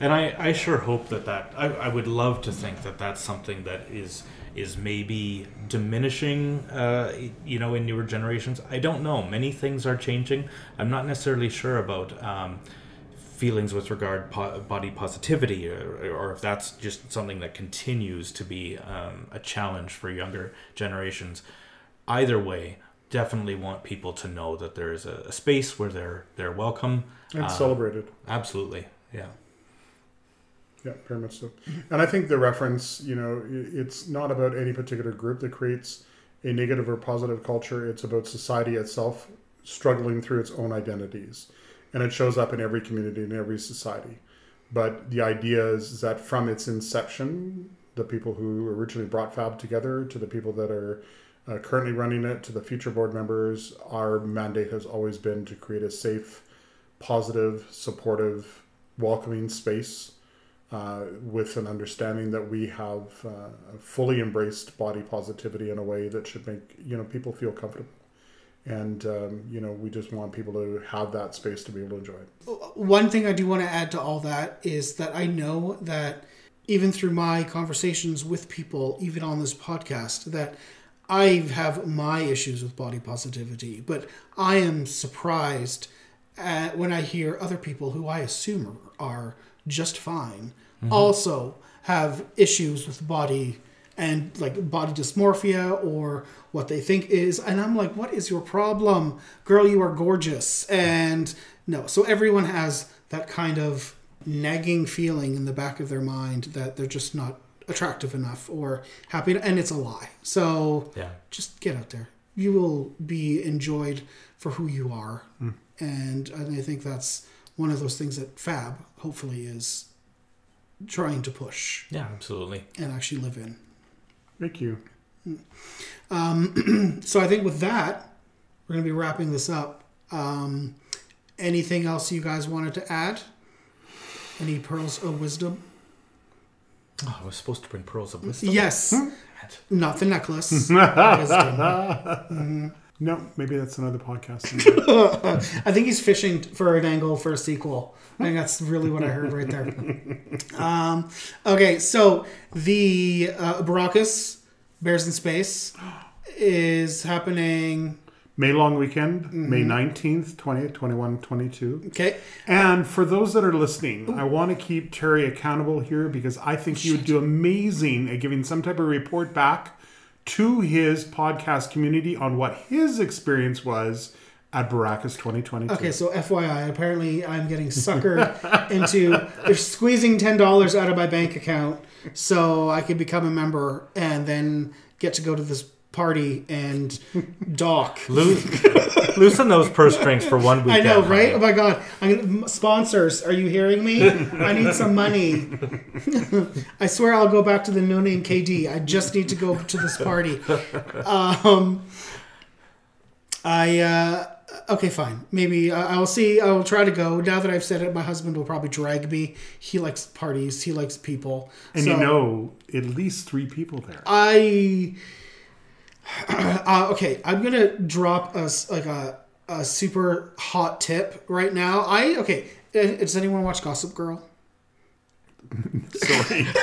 and I, I sure hope that that I, I would love to think that that's something that is is maybe diminishing, uh, you know, in newer generations. I don't know. Many things are changing. I'm not necessarily sure about um, feelings with regard po- body positivity, or, or if that's just something that continues to be um, a challenge for younger generations. Either way, definitely want people to know that there is a, a space where they're they're welcome. and Uh, celebrated. Absolutely, yeah. Yeah, very much so. And I think the reference, you know, it's not about any particular group that creates a negative or positive culture. It's about society itself struggling through its own identities. And it shows up in every community, in every society. But the idea is that from its inception, the people who originally brought FAB together to the people that are uh, currently running it to the future board members, our mandate has always been to create a safe, positive, supportive, welcoming space uh, with an understanding that we have uh, fully embraced body positivity in a way that should make you know people feel comfortable and um, you know we just want people to have that space to be able to enjoy it. One thing I do want to add to all that is that I know that even through my conversations with people, even on this podcast, that I have my issues with body positivity, but I am surprised at when I hear other people who I assume are just fine also have issues with body and like body dysmorphia or what they think is and i'm like what is your problem girl you are gorgeous and no so everyone has that kind of nagging feeling in the back of their mind that they're just not attractive enough or happy and it's a lie so Yeah. just get out there you will be enjoyed for who you are, hmm. and, and I think that's one of those things that Fab hopefully is trying to push Yeah, absolutely. and actually live in. Thank you. So I think with that, we're going to be wrapping this up. Um, anything else you guys wanted to add? Any pearls of wisdom? Oh, I was supposed to bring pearls of wisdom. Yes, Hmm? not the necklace. wisdom. No, maybe that's another podcast. I think he's fishing for an angle for a sequel. I think that's really what I heard right there. Um, okay, so the uh, Bearacchus Bears in Space is happening. May long weekend, May 19th, 20th, 21, 22. Okay, And for those that are listening, I want to keep Terry accountable here because I think he would do amazing at giving some type of report back to his podcast community on what his experience was at Bearacchus 2022. Okay, so FYI, apparently I'm getting suckered into they're squeezing ten dollars out of my bank account so I could become a member and then get to go to this party and dock. Loo- loosen those purse strings for one week I know, right? honey. Oh my god! I'm gonna, sponsors, are you hearing me? I need some money. I swear I'll go back to the no name KD. I just need to go to this party. Um, I uh, okay, fine. Maybe I I'll see. I'll try to go. Now that I've said it, my husband will probably drag me. He likes parties. He likes people. And So you know, at least three people there. I uh, okay. I'm gonna drop us like a a super hot tip right now. I okay. uh, Does anyone watch Gossip Girl? Sorry.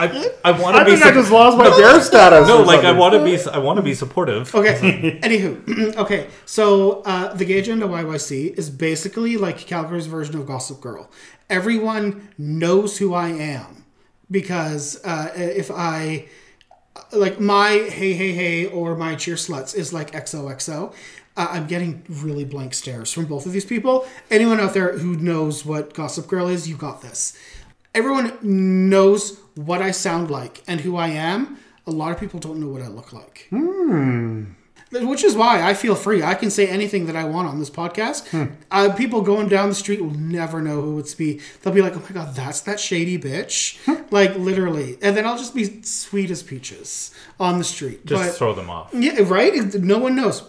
I, I want I to be. think I just lost my bear status. no, or like I want to be. I want to be supportive. Okay. Anywho, okay. So uh, the Gay Agenda YYC is basically like Calgary's version of Gossip Girl. Everyone knows who I am because uh, if I like my hey hey hey or my cheer sluts is like XOXO. Uh, I'm getting really blank stares from both of these people. Anyone out there who knows what Gossip Girl is, you got this. Everyone knows what I sound like and who I am. A lot of people don't know what I look like. Which is why I feel free. I can say anything that I want on this podcast. Hmm. Uh, people going down the street will never know who it's be. They'll be like, "Oh my god, that's that shady bitch!" Hmm. like literally, and then I'll just be sweet as peaches on the street. Just but throw them off. yeah, right. No one knows.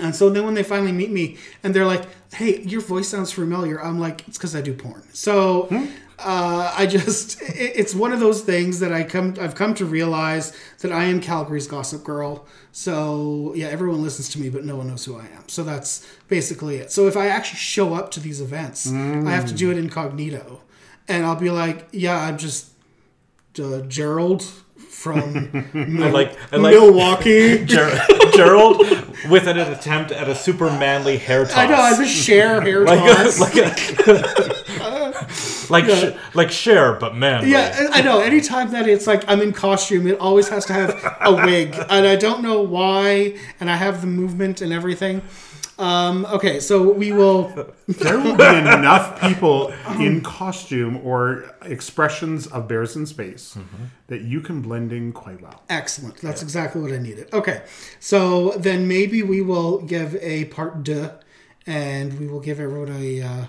And so then when they finally meet me and they're like, "Hey, your voice sounds familiar," I'm like, "It's because I do porn." So hmm. Uh, I just it, it's one of those things that I come I've come to realize that I am Calgary's gossip girl. So yeah, everyone listens to me, but no one knows who I am. So that's basically it. So if I actually show up to these events, I have to do it incognito, and I'll be like, "Yeah, I'm just uh, Gerald." From I like. I like. Milwaukee. Ger- Gerald with an attempt at a super manly hair toss. I know, I just share hair like toss. a, like a, like sh- like share but man. yeah, I know. Anytime that it's like I'm in costume, it always has to have a wig, and I don't know why. And I have the movement and everything. Um, okay, so we will. There will be enough people in costume or expressions of bears in space that you can blend in quite well. Excellent. That's exactly what I needed. Okay, so then maybe we will give a part deux, and we will give everyone a uh,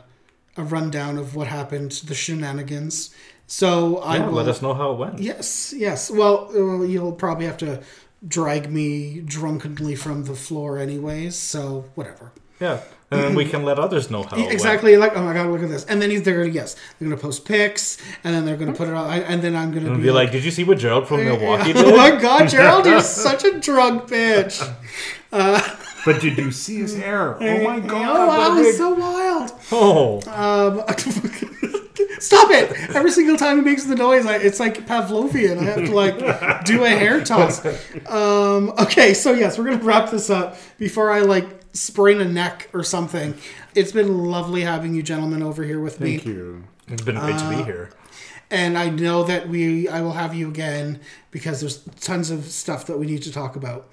a rundown of what happened, the shenanigans. So I Yeah, will let us know how it went. Yes, yes. Well, uh, you'll probably have to drag me drunkenly from the floor, anyways. So whatever. Yeah, and then we can let others know how. it went. exactly. Like, oh my god, look at this. And then he's, they're gonna yes, they're gonna post pics, and then they're gonna put it on, and then I'm gonna And be, be like, did you see what Gerald from Milwaukee did?" oh my god, Gerald, you're such a drunk bitch. But did you see his hair? Oh my god! Oh wow, what a so wild. Oh, Um, stop it! Every single time he makes the noise, I, it's like Pavlovian. I have to like do a hair toss. Um, okay, so yes, we're gonna wrap this up before I like sprain a neck or something. It's been lovely having you gentlemen over here with me. Thank you. it's been great Uh, to be here. and I know that we I will have you again because there's tons of stuff that we need to talk about.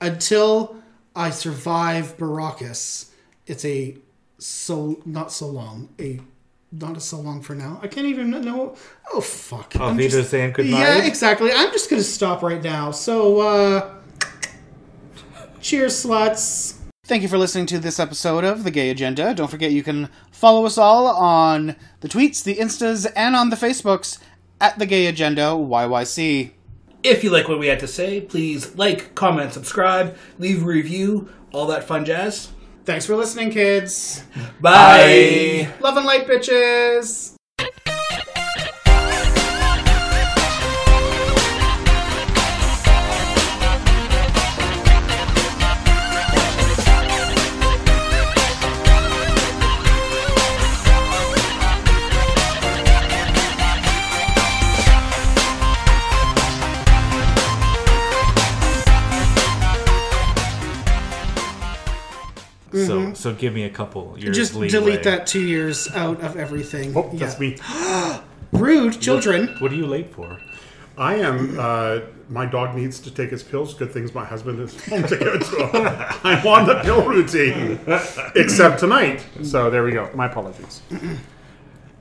Until I survive Bearacchus, it's a so not so long a not a so long for now. I can't even know. Oh fuck! Auf I'm just- Wiedersehen, good Yeah, exactly. I'm just gonna stop right now. So uh Cheers, sluts. Thank you for listening to this episode of The Gay Agenda. Don't forget you can follow us all on the tweets, the Instas, and on the Facebooks at The Gay Agenda YYC. If you like what we had to say, please like, comment, subscribe, leave a review, all that fun jazz. Thanks for listening, kids. Bye. Love and light, bitches. So so give me a couple years. Just leeway. delete that two years out of everything. Oh, that's me. Rude, children. What are you late for? I am. Uh, my dog needs to take his pills. Good things my husband is home to give it to him. I'm on the pill routine, except tonight. So there we go. My apologies.